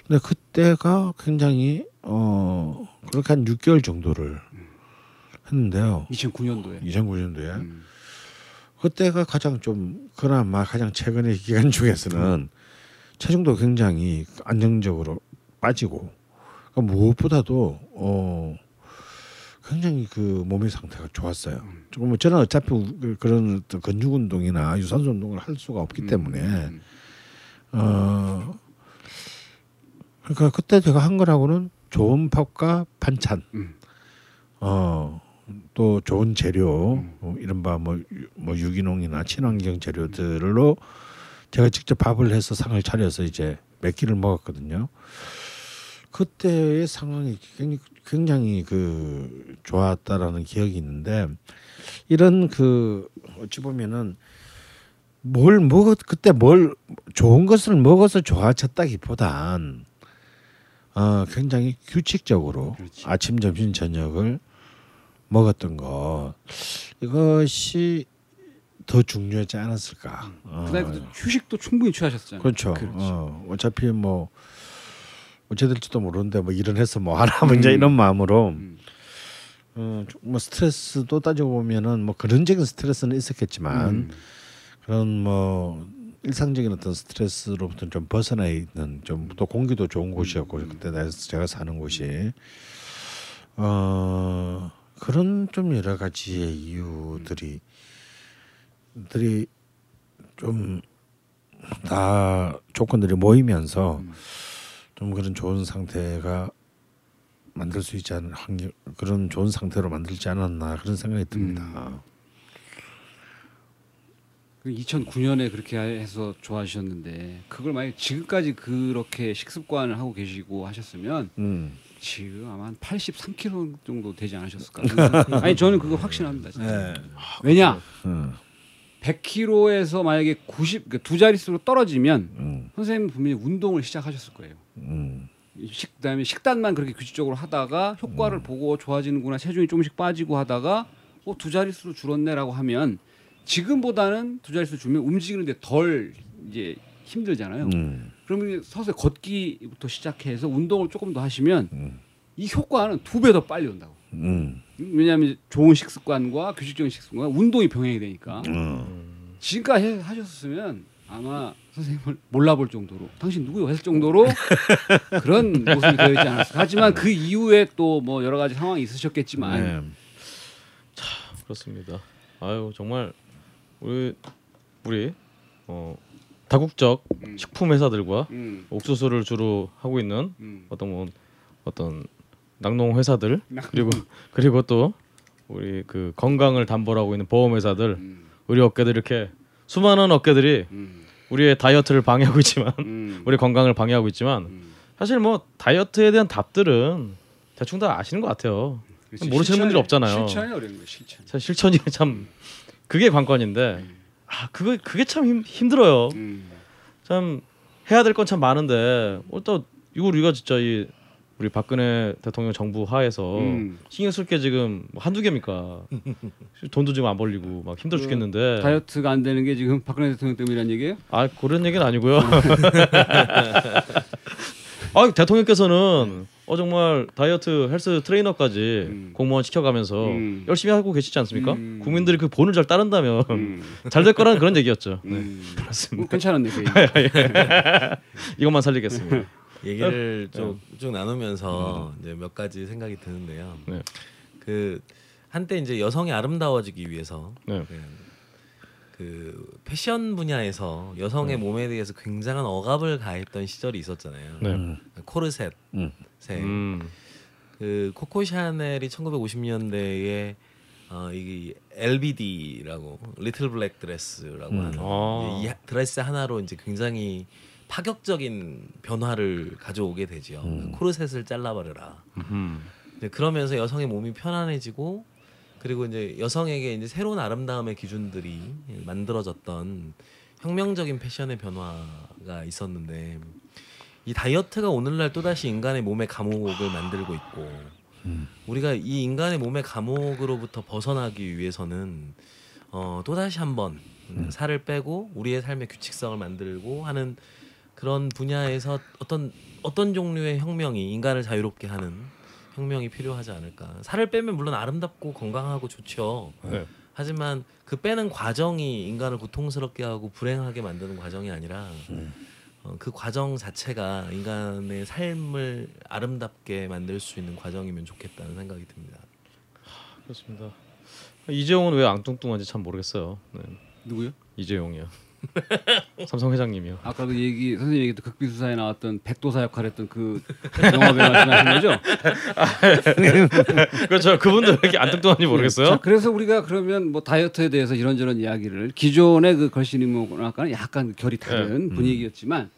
근데 그때가 굉장히 어 그렇게 한 6개월 정도를 했는데요. 2009년도에. 2009년도에 음. 그때가 가장 좀 그나마 가장 최근의 기간 중에서는 체중도 굉장히 안정적으로 빠지고 그러니까 무엇보다도 어 굉장히 그 몸의 상태가 좋았어요. 조금 뭐 저는 어차피 그- 그런 근육 운동이나 유산소 운동을 할 수가 없기 때문에 음. 어 그러니까 그때 제가 한 거라고는 좋은 밥과 반찬 음. 어또 좋은 재료 어, 이른바 뭐, 유- 뭐 유기농이나 친환경 재료들로 제가 직접 밥을 해서 상을 차려서 이제 몇 끼를 먹었거든요. 그때의 상황이 굉장히, 그 좋았다라는 기억이 있는데 이런 그 어찌 보면은 뭘 먹었 그때 뭘 좋은 것을 먹어서 좋아졌다기보단 어 굉장히 규칙적으로 그렇지. 아침 점심 저녁을 먹었던 것 이것이 더 중요하지 않았을까. 어, 그다음에 그때 휴식도 충분히 취하셨잖아요. 그렇죠. 그렇죠. 어, 어차피 뭐 어찌 될지도 모르는데 뭐 일은 해서 뭐 하나 문제 이런 마음으로. 음. 어, 뭐 스트레스도 따지고 보면은 뭐 그런적인 스트레스는 있었겠지만 음. 그런 뭐 일상적인 어떤 스트레스로부터 좀 벗어나 있는 좀 또 공기도 좋은 곳이었고 그때 나- 제가 사는 곳이. 어 그런 좀 여러 가지의 이유들이 들이 좀 다 조건들이 모이면서 좀 그런 좋은 상태가 만들 수 있지 않은 환경 그런 좋은 상태로 만들지 않았나 그런 생각이 듭니다. 2009년에 그렇게 해서 좋아하셨는데 그걸 만약 지금까지 그렇게 식습관을 하고 계시고 하셨으면 음. 지금 아마 한 83kg 정도 되지 않으셨을까? 아니 저는 그거 확신합니다. 진짜. 왜냐? 음. 100kg에서 만약에 90, 그두 자릿수로 떨어지면 음. 선생님 분명히 운동을 시작하셨을 거예요. 음. 식, 그다음에 식단만 그렇게 규칙적으로 하다가 효과를 보고 좋아지는구나 체중이 조금씩 빠지고 하다가 어, 두 자릿수로 줄었네라고 하면 지금보다는 두 자릿수 줄면 움직이는데 덜 이제 힘들잖아요. 음. 그러면 서서히 걷기부터 시작해서 운동을 조금 더 하시면 음. 이 효과는 두 배 더 빨리 온다고. 음. 왜냐하면 좋은 식습관과 규칙적인 식습관과 운동이 병행이 되니까 음. 지금까지 해- 하셨으면 아마 선생님을 몰라볼 정도로 당신 누구요 했을 정도로 그런 모습이 되어 있지 않았을까 하지만 그 이후에 또 뭐 여러 가지 상황이 있으셨겠지만 네. 그렇습니다. 아유 정말 우리 우리 어, 다국적 음. 식품 회사들과 음, 옥수수를 주로 하고 있는 음. 어떤 뭐, 어떤 낙농 회사들. 그리고 그리고 또 우리 그 건강을 담보로 하고 있는 보험 회사들 음, 의료 업계들 이렇게 수많은 업계들이 음, 우리의 다이어트를 방해하고 있지만 음, 우리 건강을 방해하고 있지만 음. 사실 뭐 다이어트에 대한 답들은 대충 다 아시는 것 같아요. 그렇지. 모르시는 분들이 실천이- 없잖아요. 실천이 어려운 거예요. 실천. 사실 실천이 참 그게 관건인데 아 그거 그게 참 힘, 힘들어요. 음, 참 해야 될 건 참 많은데 어, 또 이거 우리가 진짜 이 우리 박근혜 대통령 정부 하에서 음. 신경 쓸 게 지금 뭐 한두 개입니까? 돈도 지금 안 벌리고 막 힘들어 그 죽겠는데 다이어트가 안 되는 게 지금 박근혜 대통령 때문이란 얘기예요? 아 그런 얘기는 아니고요. 아 대통령께서는 어 정말 다이어트 헬스 트레이너까지 음. 공무원 시켜가면서 음. 열심히 하고 계시지 않습니까? 음. 국민들이 그 본을 잘 따른다면 음, 잘될 거라는 그런 얘기였죠. 네. 음. 그렇습니다. 뭐 괜찮았네. 그 얘기. 이것만 살리겠습니다. 얘기를 쭉, 쭉 나누면서 이제 몇 가지 생각이 드는데요. 네. 그 한때 이제 여성이 아름다워지기 위해서 네. 그, 그 패션 분야에서 여성의 몸에 대해서 굉장한 억압을 가했던 시절이 있었잖아요. 네. 코르셋, 음. 세. 음. 그 코코 샤넬이 1950년대에 어, 이 LBD라고 little black dress라고 음. 하는 아. 이 드레스 하나로 이제 굉장히 파격적인 변화를 가져오게 되죠. 음. 코르셋을 잘라버려라. 음. 그러면서 여성의 몸이 편안해지고 그리고 이제 여성에게 이제 새로운 아름다움의 기준들이 만들어졌던 혁명적인 패션의 변화가 있었는데 이 다이어트가 오늘날 또다시 인간의 몸의 감옥을 만들고 있고 우리가 이 인간의 몸의 감옥으로부터 벗어나기 위해서는 어, 또다시 한번 음, 살을 빼고 우리의 삶의 규칙성을 만들고 하는 그런 분야에서 어떤 어떤 종류의 혁명이 인간을 자유롭게 하는 혁명이 필요하지 않을까. 살을 빼면 물론 아름답고 건강하고 좋죠. 네. 하지만 그 빼는 과정이 인간을 고통스럽게 하고 불행하게 만드는 과정이 아니라 어, 그 과정 자체가 인간의 삶을 아름답게 만들 수 있는 과정이면 좋겠다는 생각이 듭니다. 그렇습니다. 이재용은 왜 앙뚱뚱한지 참 모르겠어요. 네. 누구요? 이재용이요. 삼성 회장님이요. 아까 그 얘기 선생님 얘기도 극비수사에 나왔던 백도사 역할했던 그 영화 배우 말씀하신 거죠? 그렇죠. 그분도 왜 이렇게 안 뚱뚱한지 모르겠어요. 자, 그래서 우리가 그러면 뭐 다이어트에 대해서 이런저런 이야기를 기존의 그 걸신인문학과는 약간 결이 다른 분위기였지만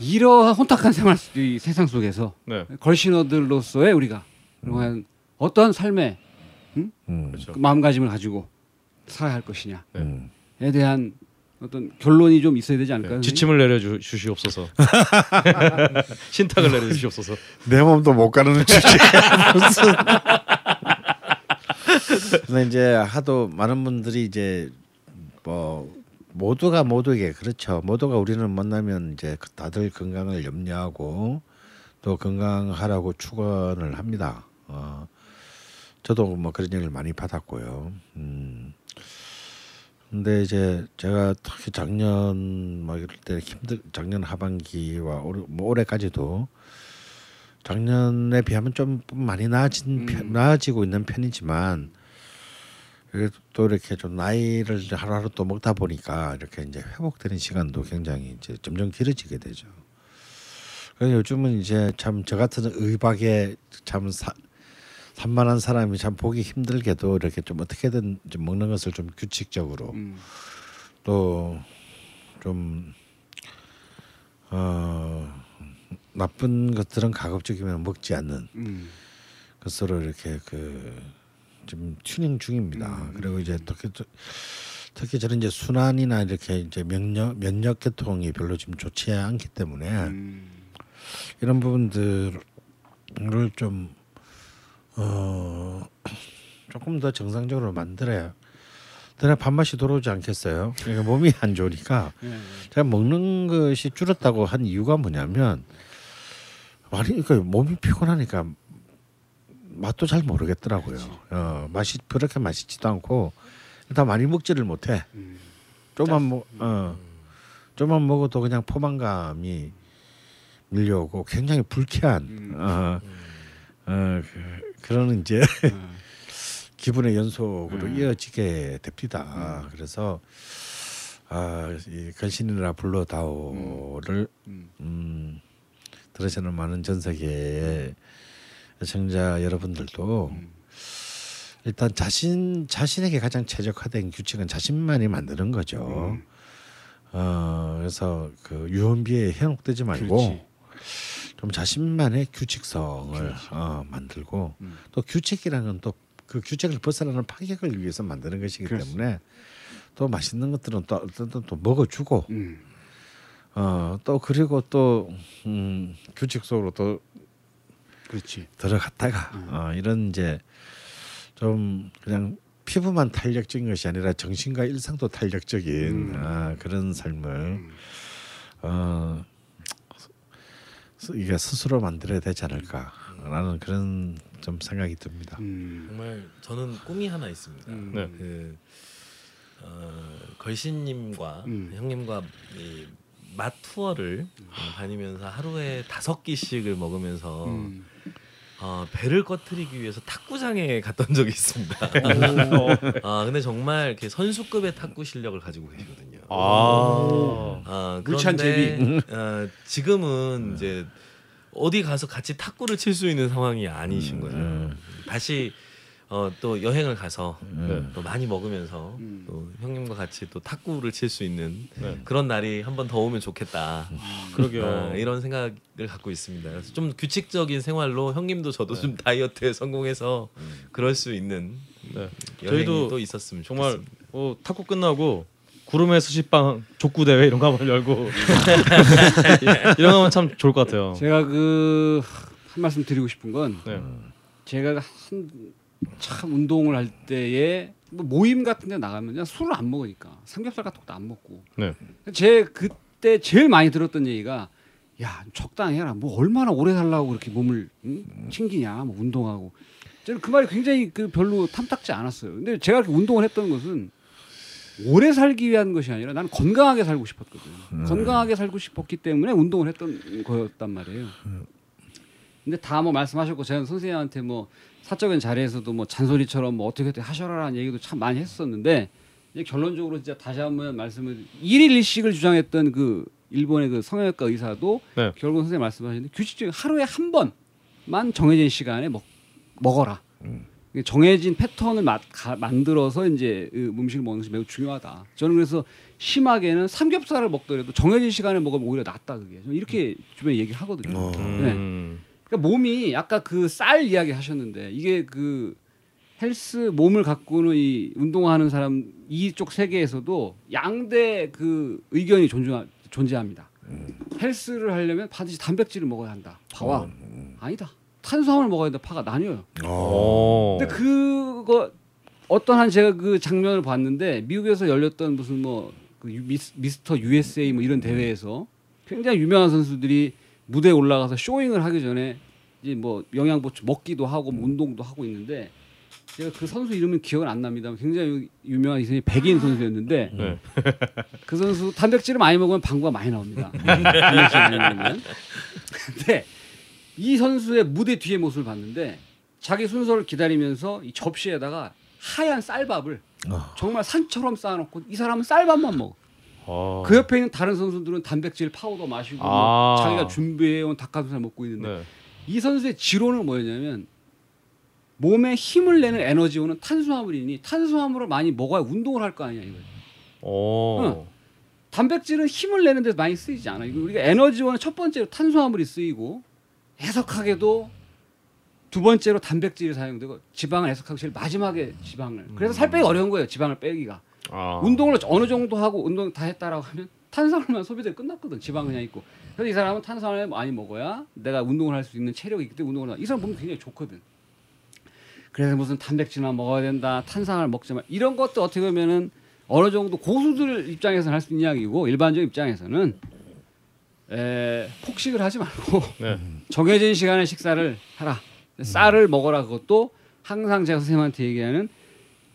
이러한 혼탁한 생활 속- 이 세상 속에서 네. 걸신어들로서의 우리가 그러한 어떠한 삶의 음. 그렇죠. 그 마음가짐을 가지고 살아야 할 것이냐에 음. 대한 어떤 결론이 좀 있어야 되지 않을까요? 네. 지침을 내려 주, 주시옵소서. 신탁을 내려 주시옵소서. 내 몸도 못 가르는 주제 무슨 근데 이제 하도 많은 분들이 이제 뭐 모두가 모두에게 그렇죠 모두가 우리는 만나면 이제 그 다들 건강을 염려하고 또 건강하라고 축원을 합니다 어 저도 뭐 그런 얘기를 많이 받았고요 음 근데 이제 제가 특히 작년 뭐 이럴 때 힘들 작년 하반기와 올해, 뭐 올해까지도 작년에 비하면 좀 많이 나아진 편, 나아지고 있는 편이지만 또 이렇게 좀 나이를 하루하루 또 먹다 보니까 이렇게 이제 회복되는 시간도 굉장히 이제 점점 길어지게 되죠. 그래서 요즘은 이제 참 저 같은 의박에 참 사, 산만한 사람이 참 보기 힘들게도 이렇게 좀 어떻게든 좀 먹는 것을 좀 규칙적으로 음. 또좀 어, 나쁜 것들은 가급적이면 먹지 않는 음. 것으로 이렇게 그 지금 튜닝 중입니다. 그리고 이제 특히 또- 특히 저는 이제 순환이나 이렇게 이제 면역 면역 계통이 별로 지금 좋지 않기 때문에 음. 이런 부분들을 좀 어, 조금 더 정상적으로 만들어야 그래 밥맛이 돌아오지 않겠어요. 그러니까 몸이 안 좋으니까 예, 제가 먹는 것이 줄었다고 한 이유가 뭐냐면 많이 그러니까 몸이 피곤하니까 맛도 잘 모르겠더라고요. 어, 맛이 그렇게 맛있지도 않고 일단 많이 먹지를 못해. 음. 좀만 먹, 어, 좀만 먹어도 그냥 포만감이 밀려오고 굉장히 불쾌한 음. 어, 어, 그, 그런 이제 기분의 연속으로 음. 이어지게 됩니다. 그래서 아, 이 건신이라 불러다오를 음. 음, 들으시는 많은 전 세계의 시청자 여러분들도 음. 일단 자신 자신에게 가장 최적화된 규칙은 자신만이 만드는 거죠. 음. 어, 그래서 그 유언비에 현혹되지 말고 그렇지. 좀 자신만의 규칙성을 어, 만들고 음. 또 규칙이라는 건또그 규칙을 벗어나는 파격을 위해서 만드는 것이기 그렇습니다. 때문에 또 맛있는 것들은 또 어떤 또 먹어주고 음. 어, 또 그리고 또 음, 규칙 속으로 또 그렇지. 들어갔다가 어, 이런 이제 좀 그냥 피부만 탄력적인 것이 아니라 정신과 일상도 탄력적인 아, 그런 삶을 어, 스- 이게 스스로 만들어야 되지 않을까라는 그런 좀 생각이 듭니다. 음. 정말 저는 꿈이 하나 있습니다. 음. 네. 그 어, 걸신님과 음. 형님과 이 맛 투어를 어, 다니면서 하루에 다섯 끼씩을 먹으면서 음. 어, 배를 꺼트리기 위해서 탁구장에 갔던 적이 있습니다. 아 근데 정말 이렇게 선수급의 탁구 실력을 가지고 계시거든요. 아. 아, 물찬 그런데 어, 지금은 이제 어디 가서 같이 탁구를 칠 수 있는 상황이 아니신 거예요. 음. 다시 어, 또 여행을 가서 네. 또 많이 먹으면서 음. 또 형님과 같이 또 탁구를 칠 수 있는 네. 그런 날이 한 번 더 오면 좋겠다. 그러게요. 아, 이런 생각을 갖고 있습니다. 그래서 좀 규칙적인 생활로 형님도 저도 좀 다이어트에 성공해서 그럴 수 있는 네. 저희도 또 있었으면 정말 좋겠습니다. 어, 탁구 끝나고 구름의 스시빵 족구 대회 이런 거 한번 열고 이런 거면 참 좋을 것 같아요. 제가 그 한 말씀 드리고 싶은 건 네. 제가 한 참 운동을 할 때에 뭐 모임 같은 데 나가면 그냥 술을 안 먹으니까 삼겹살 같은 것도 안 먹고. 네. 제 그때 제일 많이 들었던 얘기가 야 적당히 해라. 뭐 얼마나 오래 살라고 그렇게 몸을 응? 챙기냐 뭐 운동하고. 저는 그 말이 굉장히 그 별로 탐탁지 않았어요. 근데 제가 이렇게 운동을 했던 것은 오래 살기 위한 것이 아니라 나는 건강하게 살고 싶었거든요. 건강하게 살고 싶었기 때문에 운동을 했던 거였단 말이에요. 근데 다 뭐 말씀하셨고 제가 선생님한테 뭐 사적인 자리에서도 뭐 잔소리처럼 뭐 어떻게 어떻게 하셔라라는 얘기도 참 많이 했었는데 이제 결론적으로 진짜 다시 한번 말씀을 일일 일식을 주장했던 그 일본의 그 성형외과 의사도 네. 결국 선생님 말씀하셨는데 규칙적인 하루에 한 번만 정해진 시간에 먹 먹어라. 정해진 패턴을 마, 가, 만들어서 이제 그 음식을 먹는 것이 매우 중요하다. 저는 그래서 심하게는 삼겹살을 먹더라도 정해진 시간에 먹으면 오히려 낫다 그게. 이렇게 주변에 얘기를 하거든요. 네. 음. 그러니까 몸이 아까 그 쌀 이야기 하셨는데 이게 그 헬스 몸을 가꾸는 이 운동하는 사람 이쪽 세계에서도 양대 그 의견이 존중 존재합니다. 헬스를 하려면 반드시 단백질을 먹어야 한다. 파와 아니다. 탄수화물 먹어야 된다. 파가 나뉘어요. 오. 근데 그거 어떤 한 제가 그 장면을 봤는데 미국에서 열렸던 무슨 뭐 그 미스터 USA 뭐 이런 대회에서 굉장히 유명한 선수들이 무대에 올라가서 showing을 하기 전에 이제 뭐 영양보충 먹기도 하고 뭐 운동도 하고 있는데 제가 그 선수 이름은 기억은 안 납니다. 굉장히 유명한 이선이 백인 선수였는데 네. 그 선수 단백질을 많이 먹으면 방구가 많이 나옵니다. 먹으면. 근데 이 선수의 무대 뒤의 모습을 봤는데 자기 순서를 기다리면서 이 접시에다가 하얀 쌀밥을 어. 정말 산처럼 쌓아놓고 이 사람은 쌀밥만 먹어. 어. 그 옆에 있는 다른 선수들은 단백질 파우더 마시고 뭐 아. 자기가 준비해온 닭가슴살 먹고 있는데 네. 이 선수의 지론은 뭐였냐면 몸에 힘을 내는 에너지원은 탄수화물이니 탄수화물을 많이 먹어야 운동을 할 거 아니야 이거. 오. 단백질은 힘을 내는 데 많이 쓰이지 않아. 이거 우리가 에너지원은 첫 번째로 탄수화물이 쓰이고 해석하게도 두 번째로 단백질이 사용되고 지방을 해석하고 제일 마지막에 지방을. 그래서 살 빼기 어려운 거예요. 지방을 빼기가. 아. 운동을 어느 정도 하고 운동 다 했다라고 하면 탄수화물만 소비돼 끝났거든. 지방 그냥 있고. 그래서 이 사람은 탄수화물 많이 먹어야 내가 운동을 할 수 있는 체력이 있기 때문에 운동을 하. 이 사람 보면 굉장히 좋거든. 그래서 무슨 단백질만 먹어야 된다, 탄산을 먹지 마 이런 것도 어떻게 보면은 어느 정도 고수들 입장에서는 할 수 있는 이야기고 일반적 입장에서는 에, 폭식을 하지 말고 네. 정해진 시간에 식사를 하라. 쌀을 먹어라 그것도 항상 제가 선생님한테 얘기하는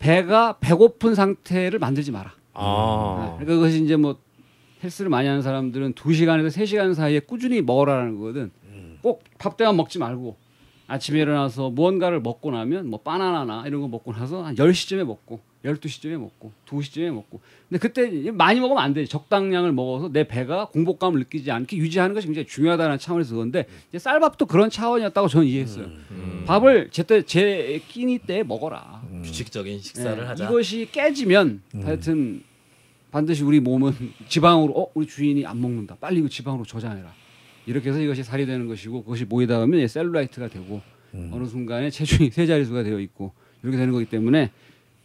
배가 배고픈 상태를 만들지 마라. 아. 그러니까 그것이 이제 뭐 헬스를 많이 하는 사람들은 2시간에서 3시간 사이에 꾸준히 먹어라는 거거든. 꼭밥 때만 먹지 말고 아침에 일어나서 무언가를 먹고 나면 뭐 바나나나 이런 거 먹고 나서 한 10시쯤에 먹고 12시쯤에 먹고 2시쯤에 먹고 근데 그때 많이 먹으면 안 돼. 적당량을 먹어서 내 배가 공복감을 느끼지 않게 유지하는 것이 굉장히 중요하다는 차원에서 그런데 이제 쌀밥도 그런 차원이었다고 저는 이해했어요. 음. 밥을 제때 제 끼니 때 먹어라. 규칙적인 식사를 예, 하자. 이것이 깨지면 하여튼 반드시 우리 몸은 지방으로 어 우리 주인이 안 먹는다. 빨리 이거 지방으로 저장해라. 이렇게 해서 이것이 살이 되는 것이고 그것이 모이다 보면 이제 셀룰라이트가 되고 어느 순간에 체중이 세 자릿수가 되어 있고 이렇게 되는 거기 때문에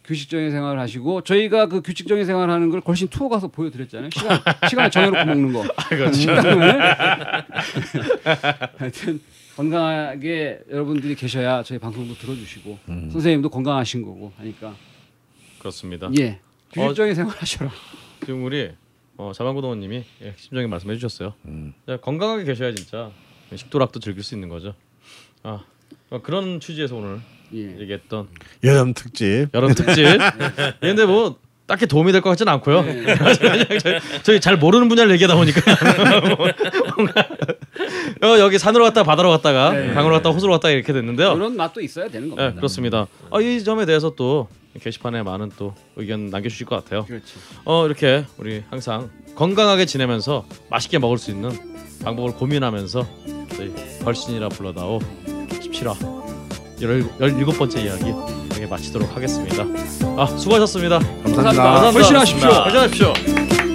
규칙적인 생활을 하시고 저희가 그 규칙적인 생활을 하는 걸 걸신 투어 가서 보여드렸잖아요. 시간 시간을 정해놓고 먹는 거. 식당을. 하여튼 건강하게 여러분들이 계셔야 저희 방송도 들어주시고 선생님도 건강하신 거고 하니까 그렇습니다. 예 규칙적인 생활하셔라. 지금 우리 어, 자방고등원님이 예, 핵심적인 말씀해 주셨어요. 자, 건강하게 계셔야 진짜 식도락도 즐길 수 있는 거죠. 아 어, 그런 취지에서 오늘 예. 얘기했던 여름 특집. 여름 특집. 예, 근데 뭐 딱히 도움이 될 것 같지는 않고요. 그냥 저희, 저희 잘 모르는 분야를 얘기하다 보니까 뭔가 어, 여기 산으로 갔다 바다로 갔다가 네. 강으로 갔다 호수로 갔다 이렇게 됐는데요. 그런 맛도 있어야 되는 겁니다. 네, 그렇습니다. 아, 이 점에 대해서 또 게시판에 많은 또 의견 남겨주실 것 같아요. 그렇지. 어 이렇게 우리 항상 건강하게 지내면서 맛있게 먹을 수 있는 방법을 고민하면서 저희 걸신이라 불러다오 17화 17번째 이야기 여기 마치도록 하겠습니다. 아 수고하셨습니다. 감사합니다. 감사합니다. 걸신하십시오. 걸신하십시오.